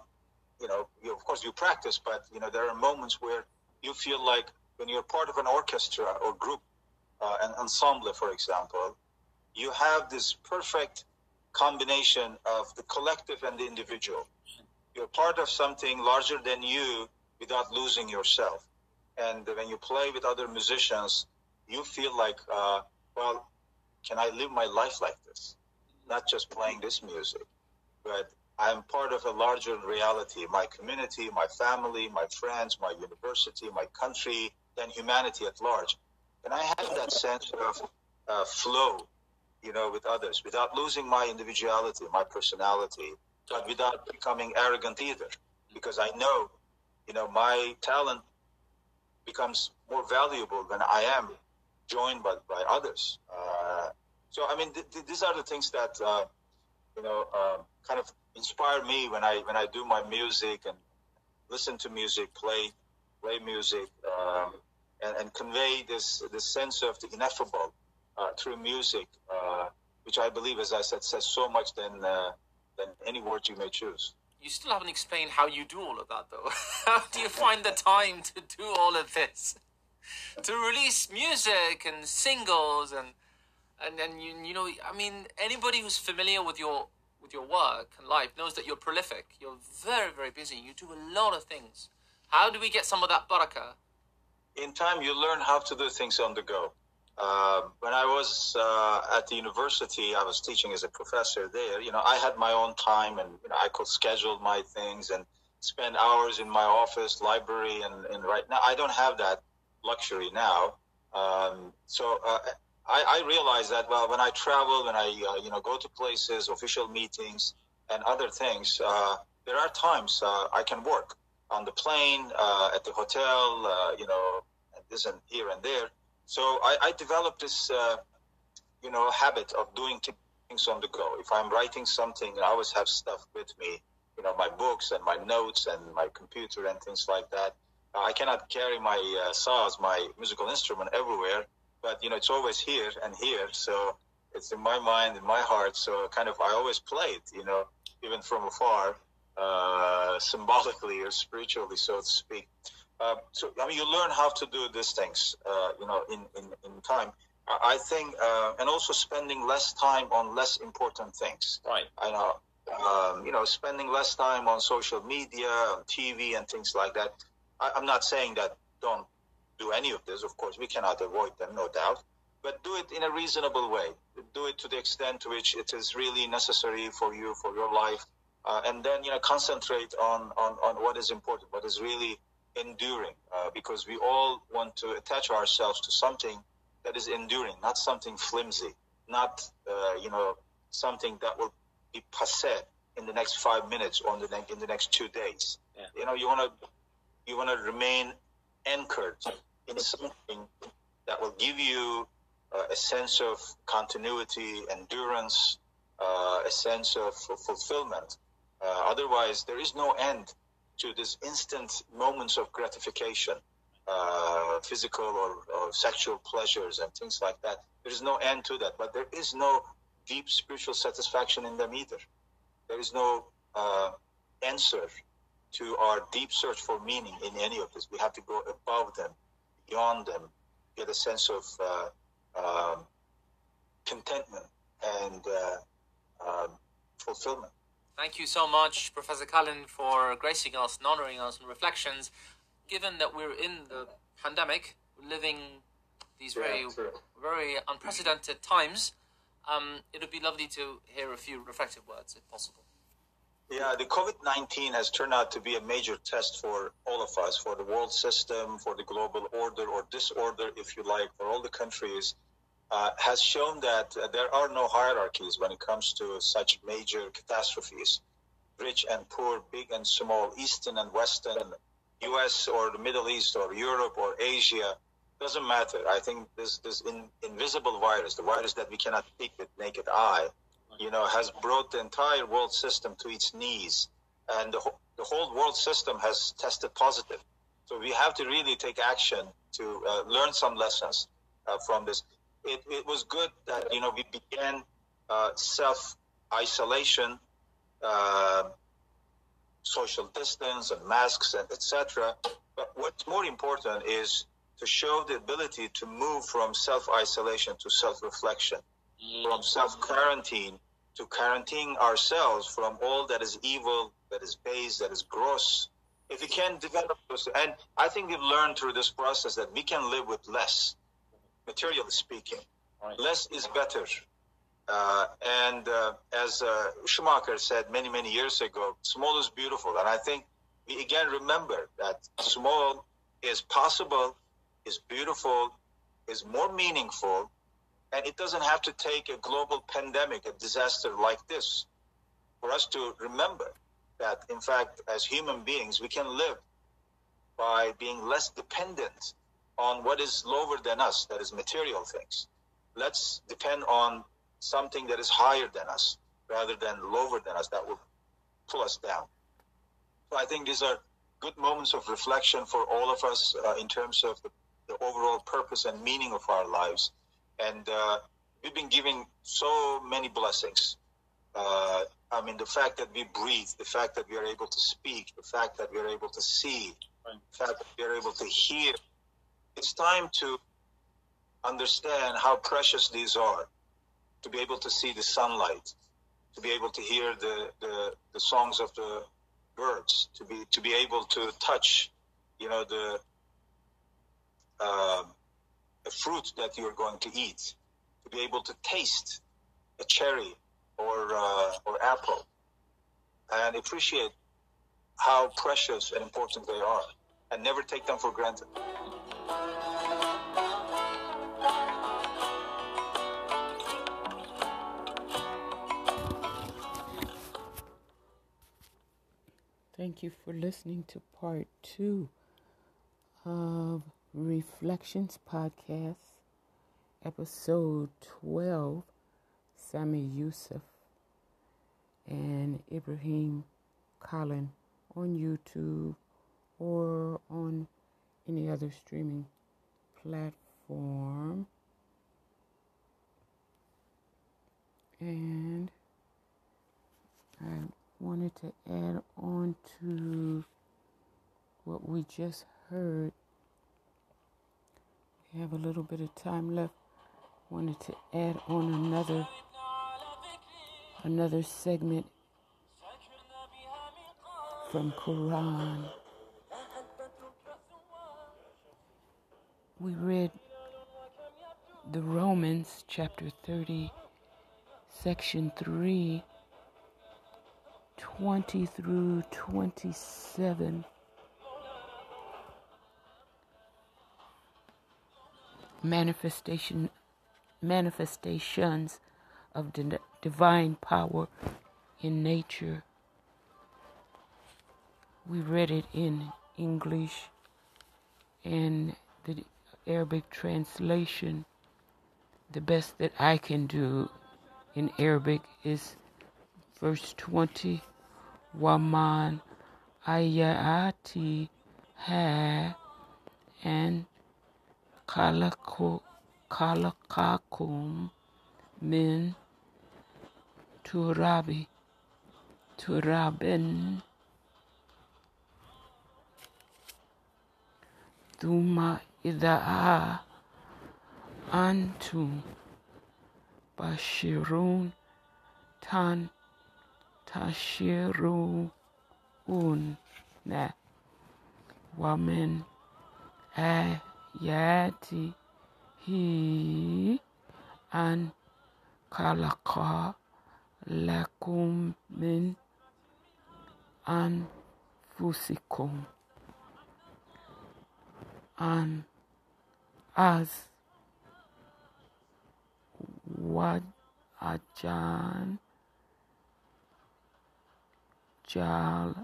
you know, you, of course you practice, but you know there are moments where you feel like when you're part of an orchestra or group, uh, an ensemble, for example, you have this perfect combination of the collective and the individual. You're part of something larger than you without losing yourself. And when you play with other musicians, you feel like, uh, well, can I live my life like this? Not just playing this music, but I'm part of a larger reality, my community, my family, my friends, my university, my country, and humanity at large. And I have that sense of uh, flow, you know, with others without losing my individuality, my personality, but without becoming arrogant either. Because I know, you know, my talent becomes more valuable when I am joined by, by others. Uh, so, I mean, th- th- these are the things that, uh, you know, uh, kind of inspire me when I when I do my music and listen to music, play play music, um, and, and convey this this sense of the ineffable uh, through music, uh, which I believe, as I said, says so much than uh, than any words you may choose. You still haven't explained how you do all of that, though. how do you find the time to do all of this? To release music and singles and and and you you know I mean anybody who's familiar with your with your work and life knows that you're prolific. You're very very busy. You do a lot of things. How do we get some of that barakah? in time you learn how to do things on the go. Uh, when I was uh, at the university, I was teaching as a professor there. You know, I had my own time, and you know, I could schedule my things and spend hours in my office, library, and, and right now I don't have that luxury now. Um, so uh, I, I realize that well, when I travel, when I uh, you know go to places, official meetings, and other things, uh, there are times uh, I can work on the plane, uh, at the hotel, uh, you know, this and here and there. So I, I developed this, uh, you know, habit of doing things on the go. If I'm writing something, I always have stuff with me, you know, my books and my notes and my computer and things like that. I cannot carry my saz, my musical instrument, everywhere, but you know, it's always here and here. So it's in my mind, in my heart. So kind of, I always play it, you know, even from afar uh, symbolically or spiritually, so to speak. Uh, so I mean, you learn how to do these things, uh, you know, in in, in time. I think, uh, and also spending less time on less important things. Right. I know, um, you know, spending less time on social media, on TV, and things like that. I, I'm not saying that don't do any of this. Of course, we cannot avoid them, no doubt. But do it in a reasonable way. Do it to the extent to which it is really necessary for you, for your life, uh, and then you know concentrate on, on on what is important, what is really enduring, uh, because we all want to attach ourselves to something that is enduring, not something flimsy. not uh, you know something that will be passé in the next five minutes or in the, ne- in the next two days. Yeah. You know, you want to you want to remain anchored in something that will give you uh, a sense of continuity, endurance, uh, a sense of fu- fulfillment. Uh, otherwise, there is no end to this instant moments of gratification, uh, physical or, or sexual pleasures and things like that. There is no end to that, but there is no deep spiritual satisfaction in them either. There is no uh, answer to our deep search for meaning in any of this. We have to go above them, beyond them, get a sense of uh, um, contentment and uh, um, fulfillment. Thank you so much, Professor Kalin, for gracing us and honoring us in reflections. Given that we're in the pandemic, living these very, true. very unprecedented times, um, it would be lovely to hear a few reflective words, if possible. Yeah, the COVID 19 has turned out to be a major test for all of us, for the world system, for the global order or disorder, if you like, for all the countries. Uh, has shown that uh, there are no hierarchies when it comes to such major catastrophes. Rich and poor, big and small, Eastern and Western, US or the Middle East or Europe or Asia, doesn't matter. I think this, this in, invisible virus, the virus that we cannot see with naked eye, you know, has brought the entire world system to its knees, and the, the whole world system has tested positive. So we have to really take action to uh, learn some lessons uh, from this. It, it was good that you know we began uh, self isolation, uh, social distance, and masks, and etc. But what's more important is to show the ability to move from self isolation to self reflection from self quarantine to quarantining ourselves from all that is evil, that is base, that is gross. If we can develop those, and I think we've learned through this process that we can live with less, materially speaking. Right. Less is better. Uh, and uh, as uh, Schumacher said many, many years ago, small is beautiful. And I think we again remember that small is possible, is beautiful, is more meaningful, and it doesn't have to take a global pandemic, a disaster like this, for us to remember that, in fact, as human beings, we can live by being less dependent on what is lower than us, that is material things. Let's depend on something that is higher than us rather than lower than us that will pull us down. So I think these are good moments of reflection for all of us uh, in terms of the, the overall purpose and meaning of our lives. And uh, we've been given so many blessings. Uh, I mean, the fact that we breathe, the fact that we are able to speak, the fact that we are able to see, Right. the fact that we are able to hear. It's time to understand how precious these are, to be able to see the sunlight, to be able to hear the, the, the songs of the birds, to be to be able to touch, you know, the uh, a fruit that you're going to eat, to be able to taste a cherry or uh, or apple, and appreciate how precious and important they are, and never take them for granted. Thank you for listening to part two of Reflections Podcast, episode 12. Sami Yusuf and Ibrahim Kalin on YouTube or on any other streaming platform. And I wanted to add on to what we just heard. We have a little bit of time left. Wanted to add on another another segment from Quran. We read the Romans chapter 30 section 3 20 through 27. Manifestation manifestations of the divine power in nature. We read it in English and the Arabic translation. The best that I can do in Arabic is verse 20 Waman ayati ha and Kalakakum min Turabi Turabin Duma Idaa Antum Bashirun Tan tashiru un ne Wamin eh آياته أن خلق لكم من أنفسكم أن as what ajan jal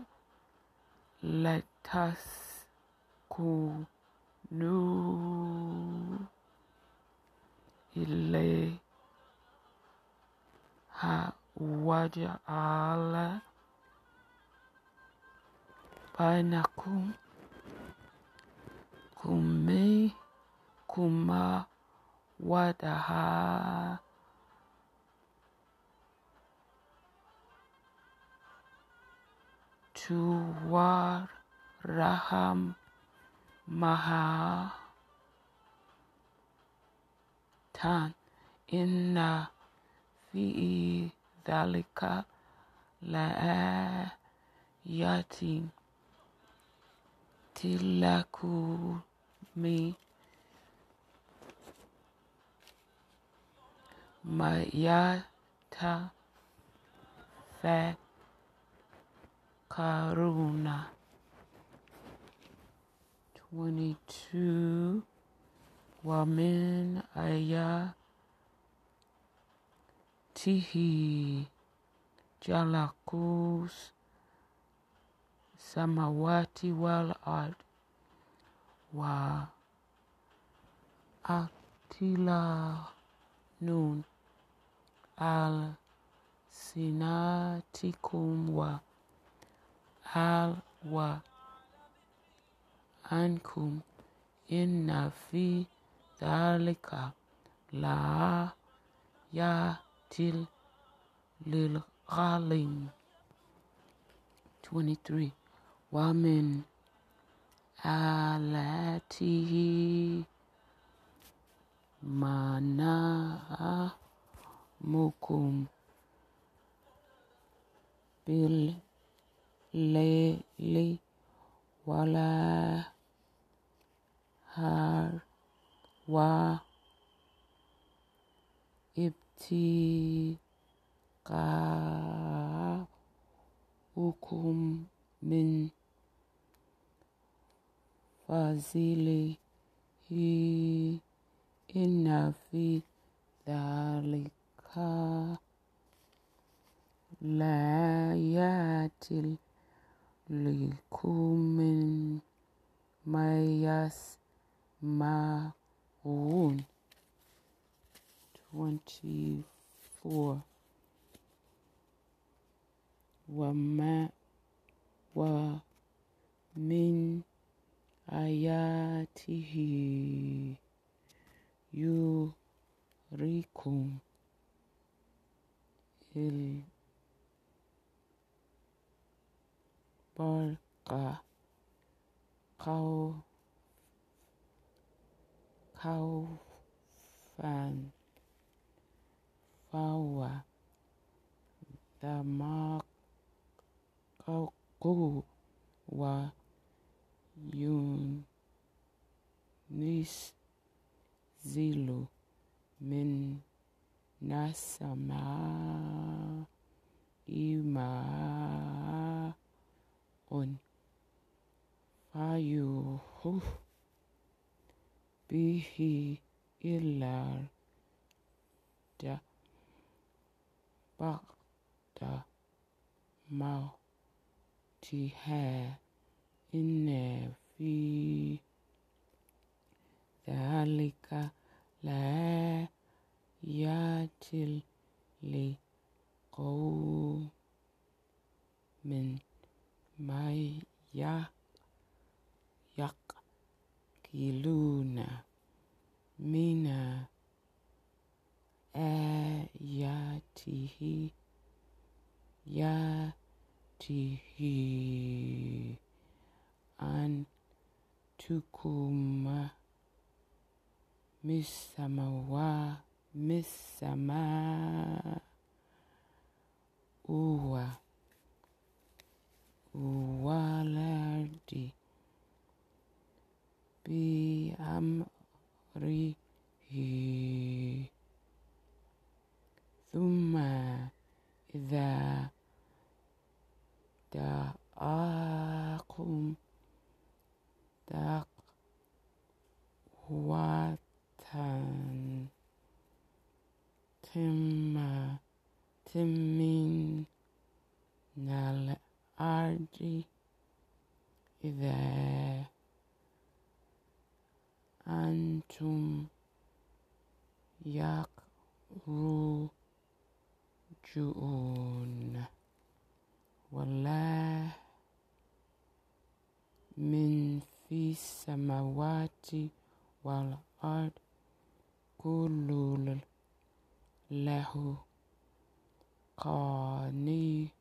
no. Ile ha waja ala bainakum kumi kuma wadaha tuwar raham Maha Tan Inna Fi Dhalika La Yati Tilakumi Mayata Fa Karuna 22 Wamin Aya Tihi Jalakus Samawati wal Ard Wa Aktila Nun Al Sinatikum Wa Al Wa عنكم إن في ذلك لآيات للغالين. 23 ومن آلاته منامكم بالليل ولا har wa ibtika hukum min fazilihi inna fi dhalika layatil likumin mayas Ma'un 24 وما ومن آياته يريكم البرق خوف خوفا فهو دماغه وينزل من السماء ماء فيحيي به ileride بعد موتها. إن في ذلك لآيات لقوم من ما يق Hiluna, Mina, Ayatihi, Yatihi, Antukuma, Missamawa, misama, Uwa, Uwalardi. بأمره. ثم إذا دعاكم دعوة تم تمن الأرض. إذا أنتم يخرجون. والله من في السماوات والأرض كل له قانبون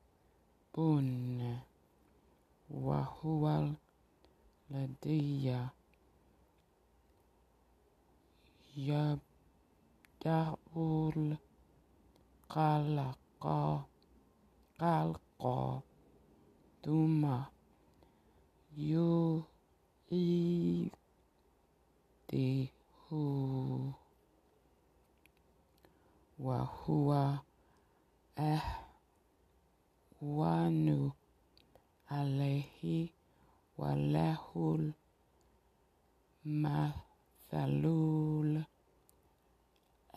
وهو yabda'ul kalqa kalqa tuma yu itihu wa huwa eh wanu alehi walahul mah المثل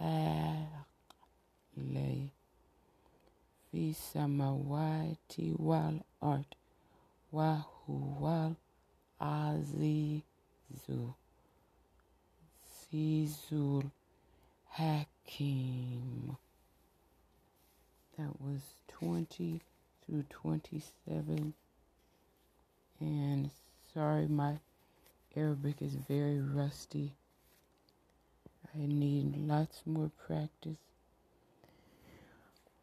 الأعلى في السماوات والأرض وهو العزيز العزيز الحكيم That was 20 through 27. And sorry, my Arabic is very rusty. I need lots more practice.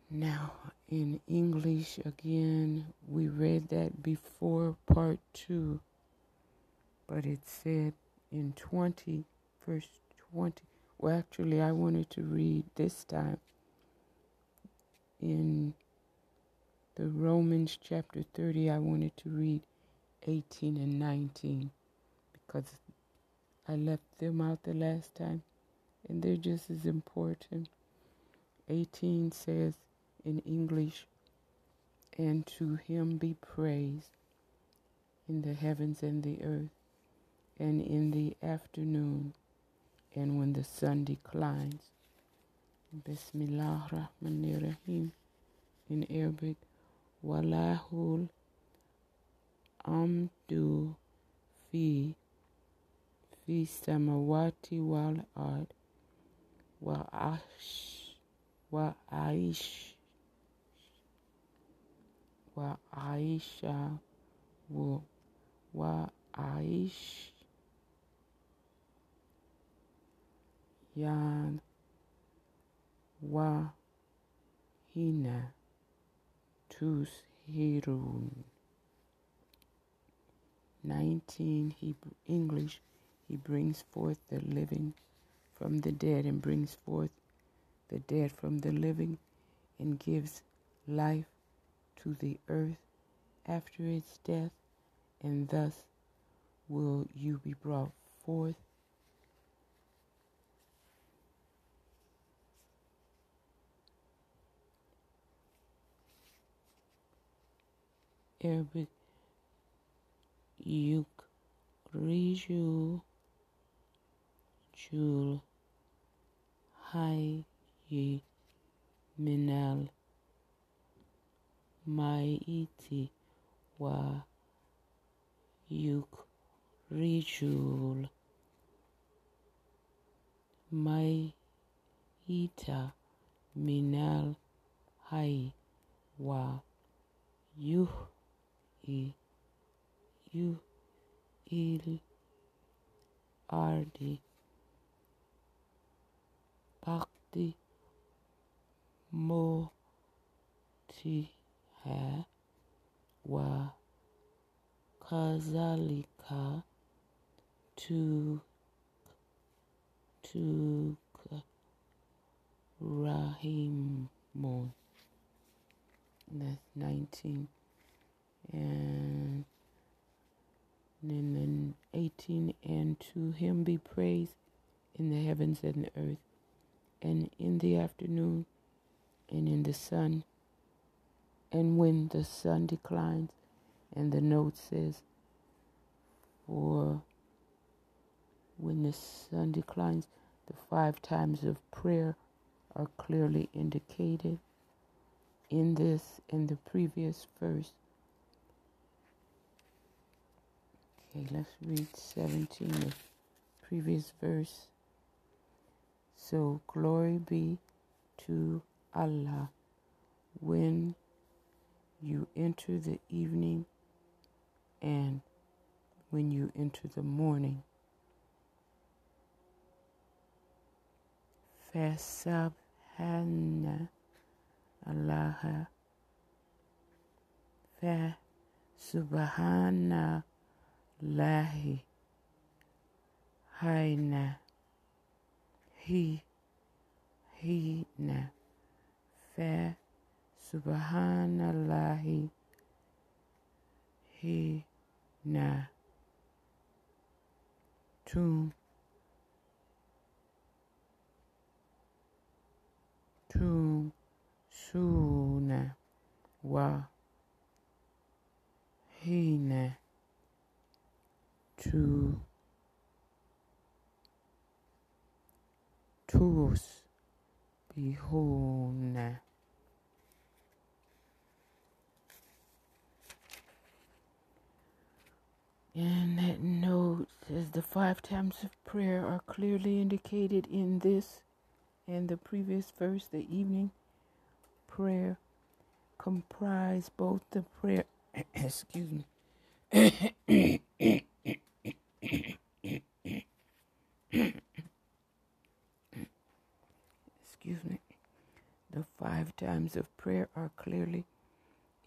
Now, in English, again, we read that before part two, but it said in 20, verse 20. Well, actually, I wanted to read this time in the Romans chapter 30. I wanted to read 18 and 19 because I left them out the last time and they're just as important. 18 says in English, and to him be praise in the heavens and the earth, and in the afternoon, and when the sun declines. Bismillah Rahman Rahim in Arabic, Walahul Amdu fi fi samawati wal ard wa aish wa aish yan wa hina tushirun 19 Hebrew English he brings forth the living from the dead and brings forth the dead from the living and gives life to the earth after its death. And thus will you be brought forth. Arabic Hi, ye minal maiti wa yuk rijul mai ita minal Hi wa yuh i yuh il ardi bakti motiha wa kazalika tu tu rahimun that's 19 and and then 18 and to him be praised in the heavens and the earth and in the afternoon and in the sun and when the sun declines and the note says for when the sun declines the five times of prayer are clearly indicated in this and the previous verse Okay, let's read 17, the previous verse. So, glory be to Allah when you enter the evening and when you enter the morning. Allah. Fa subhana lahi he he na fa subhanallahi. He na tum tum suna wa hina to tools behold And that note says the five times of prayer are clearly indicated in this and the previous verse. The evening prayer comprise both the prayer, excuse me, excuse me, the five times of prayer are clearly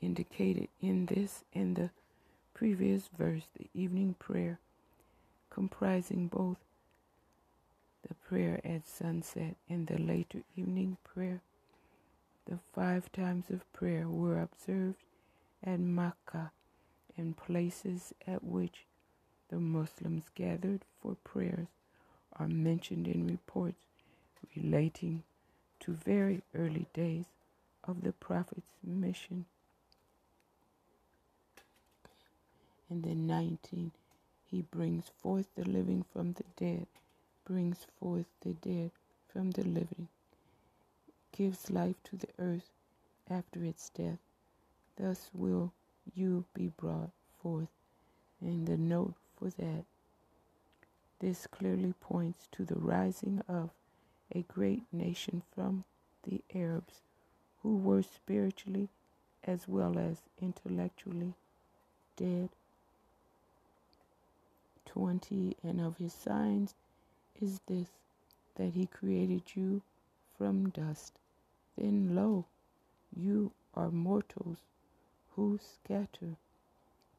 indicated in this and the previous verse, the evening prayer, comprising both the prayer at sunset and the later evening prayer. The five times of prayer were observed at Makkah and places at which the Muslims gathered for prayers are mentioned in reports relating to very early days of the Prophet's mission. And then 19, he brings forth the living from the dead, brings forth the dead from the living, gives life to the earth after its death. Thus will you be brought forth. And the note for that, this clearly points to the rising of a great nation from the Arabs who were spiritually as well as intellectually dead. 20 And of his signs is this that he created you from dust. Then lo, you are mortals who scatter.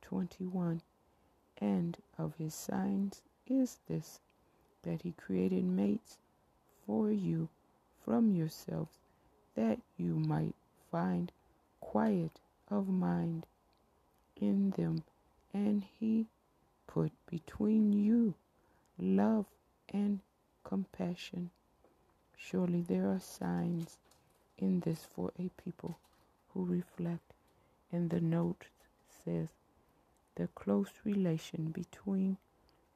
21 And of his signs is this that he created mates for you from yourselves, that you might find quiet of mind in them, and he put between you love and compassion. Surely there are signs in this for a people who reflect. And the note says the close relation between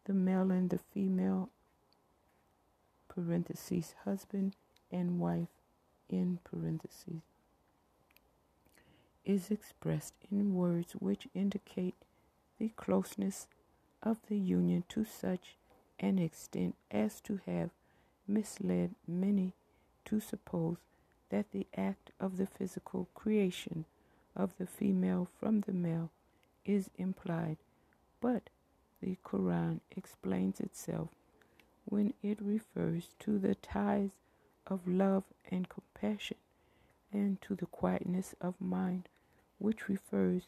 the male and the female parentheses husband and wife in parentheses, is expressed in words which indicate the closeness of the union to such an extent as to have misled many to suppose that the act of the physical creation of the female from the male is implied, but the Quran explains itself when it refers to the ties of love and compassion and to the quietness of mind, which refers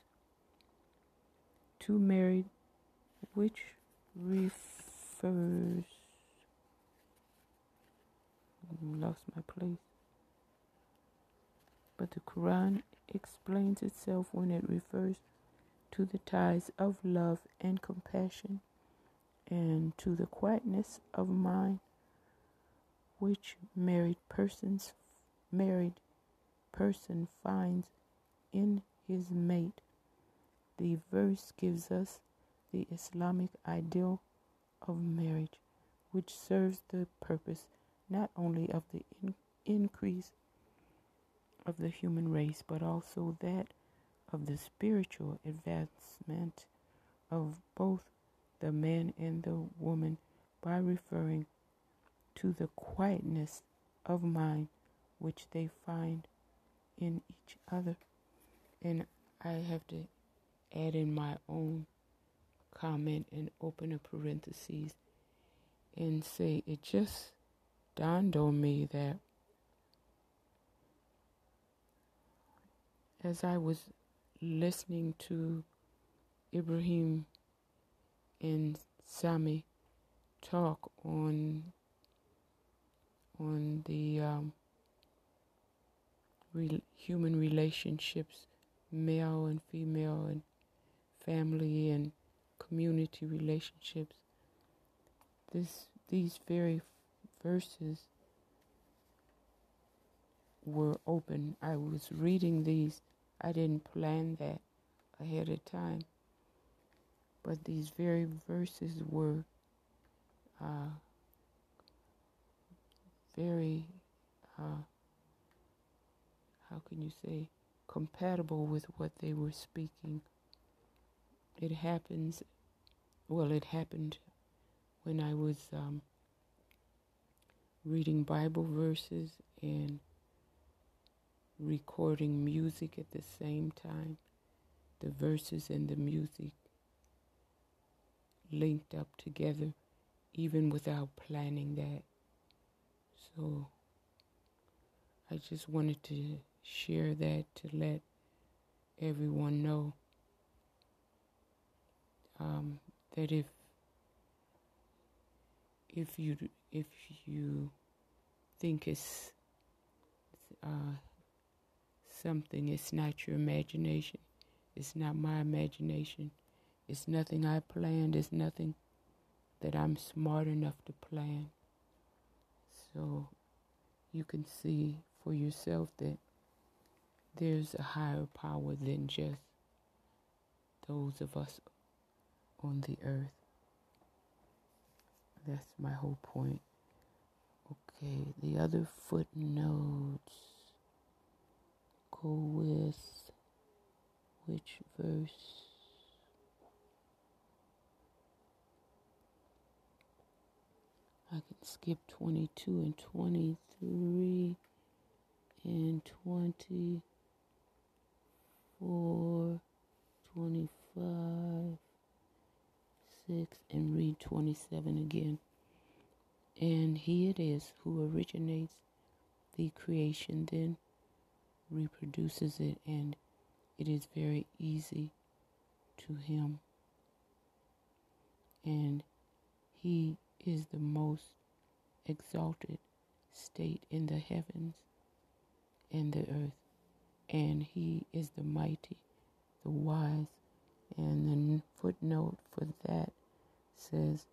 to married, which refers lost my place. But the Quran explains itself when it refers to the ties of love and compassion and to the quietness of mind which married persons married person finds in his mate. The verse gives us the Islamic ideal of marriage, which serves the purpose not only of the in- increase of the human race, but also that of the spiritual advancement of both the man and the woman by referring to the quietness of mind which they find in each other. And I have to add in my own comment and open a parenthesis and say it just dawned on me that as I was listening to Ibrahim Sami talk on on the um, re- human relationships, male and female, and family and community relationships. This these very verses were open. I was reading these. I didn't plan that ahead of time. But these very verses were uh, very, uh, how can you say, compatible with what they were speaking. It happens, well, it happened when I was um, reading Bible verses and recording music at the same time. The verses and the music linked up together, even without planning that. So I just wanted to share that to let everyone know um, that if if you if you think it's uh, something, it's not your imagination. It's not my imagination. It's nothing I planned. It's nothing that I'm smart enough to plan. So you can see for yourself that there's a higher power than just those of us on the earth. That's my whole point. Okay, the other footnotes go with which verse? I can skip 22 and 23 and 24, 25, 6, and read 27 again. And he it is who originates the creation, then reproduces it, and it is very easy to him. And he is the most exalted state in the heavens and the earth. And he is the mighty, the wise. And the footnote for that says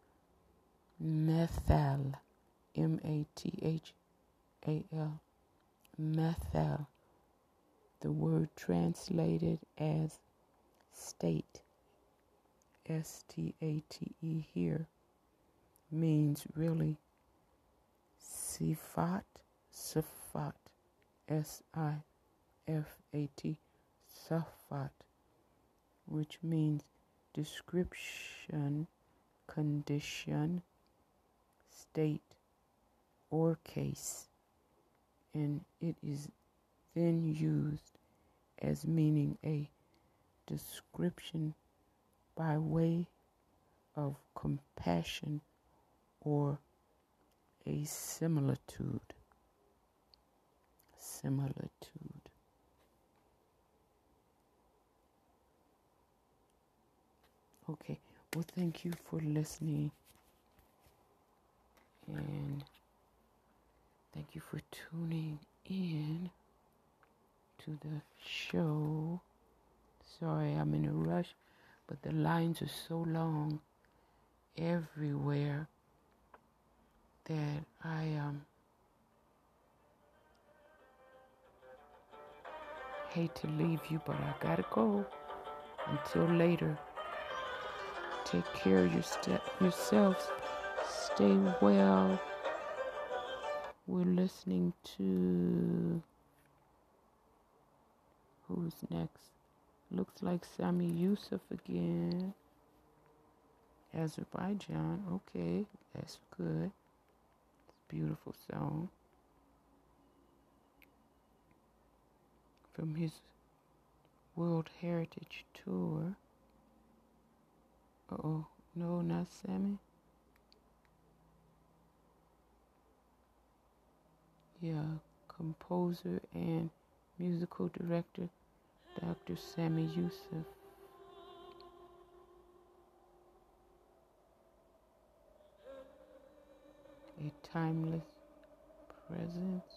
Methal, M A T H A L, Methal, the word translated as state, S T A T E here means really sifat, sifat, S I F A T, Safat, which means description, condition, state, or case, and it is then used as meaning a description by way of compassion or a similitude. Similitude. Okay, well, thank you for listening. And thank you for tuning in to the show. Sorry, I'm in a rush, but the lines are so long everywhere that I um hate to leave you, but I gotta go until later. Take care of your st- yourselves. Stay well. We're listening to who's next? Looks like Sami Yusuf again. Azerbaijan. Okay, that's good. Beautiful song. From his World Heritage Tour. oh, no, not Sami. Yeah, composer and musical director Dr. Sami Yusuf. A timeless presence.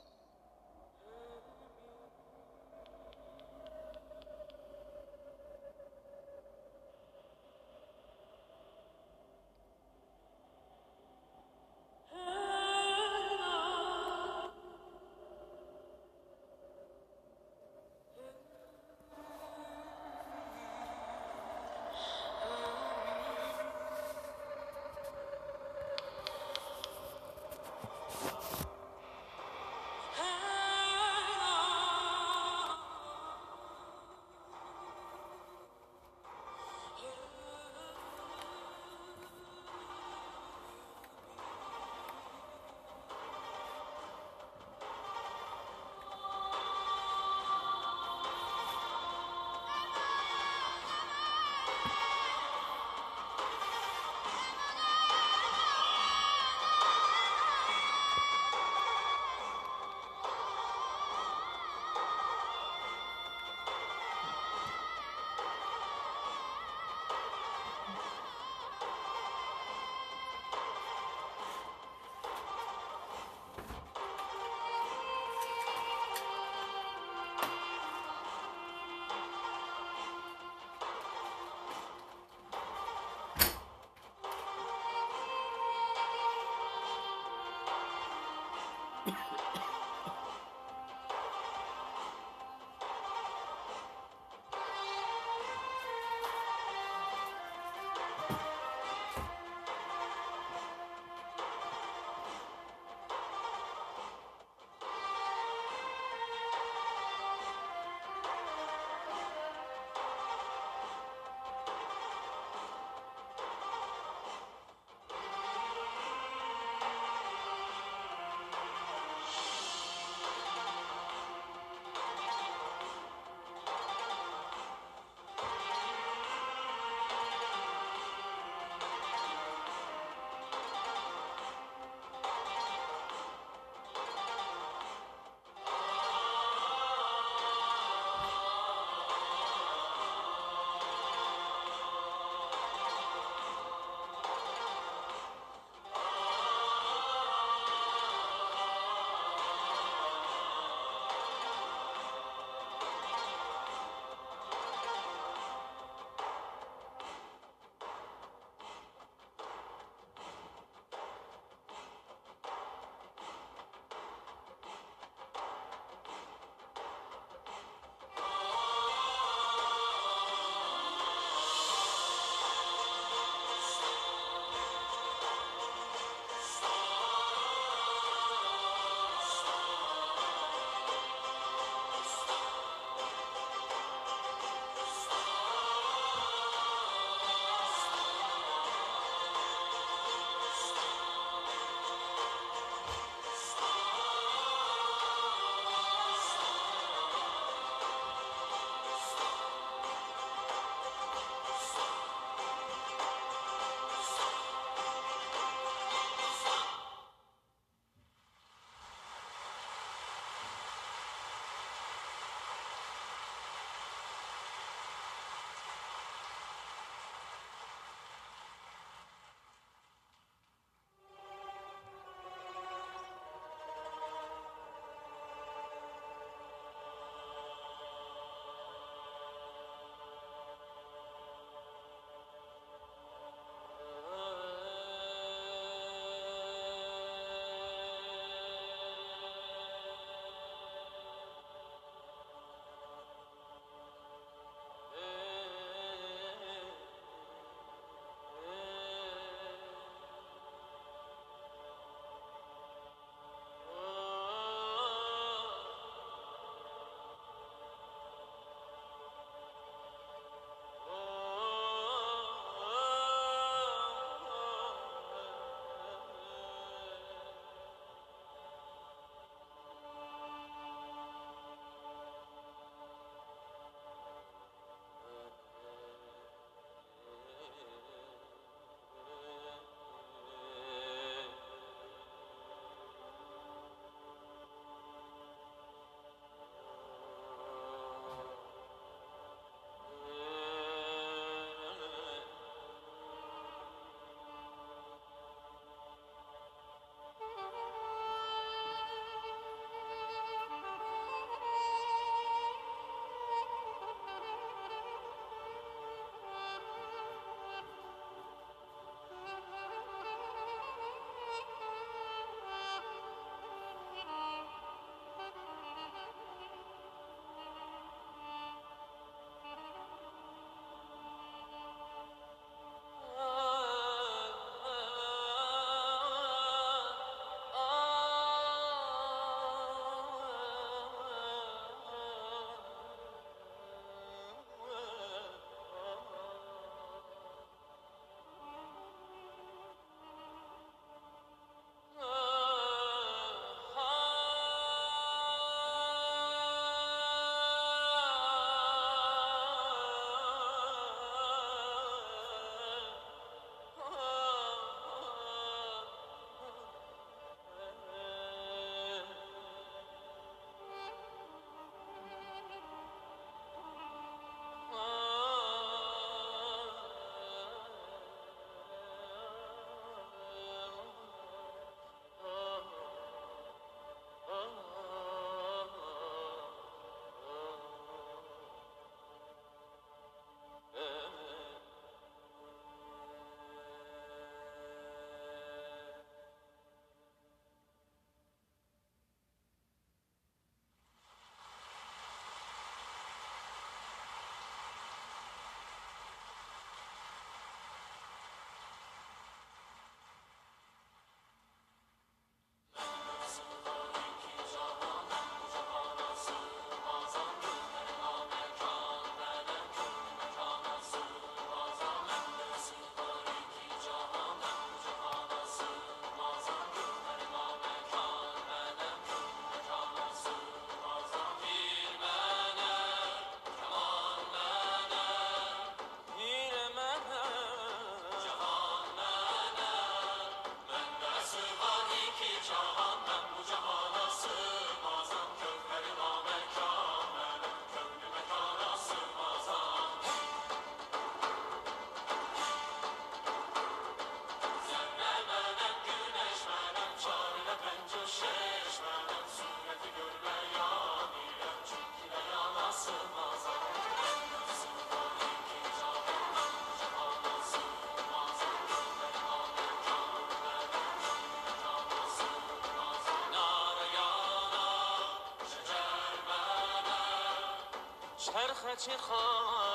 چرخ چه خواه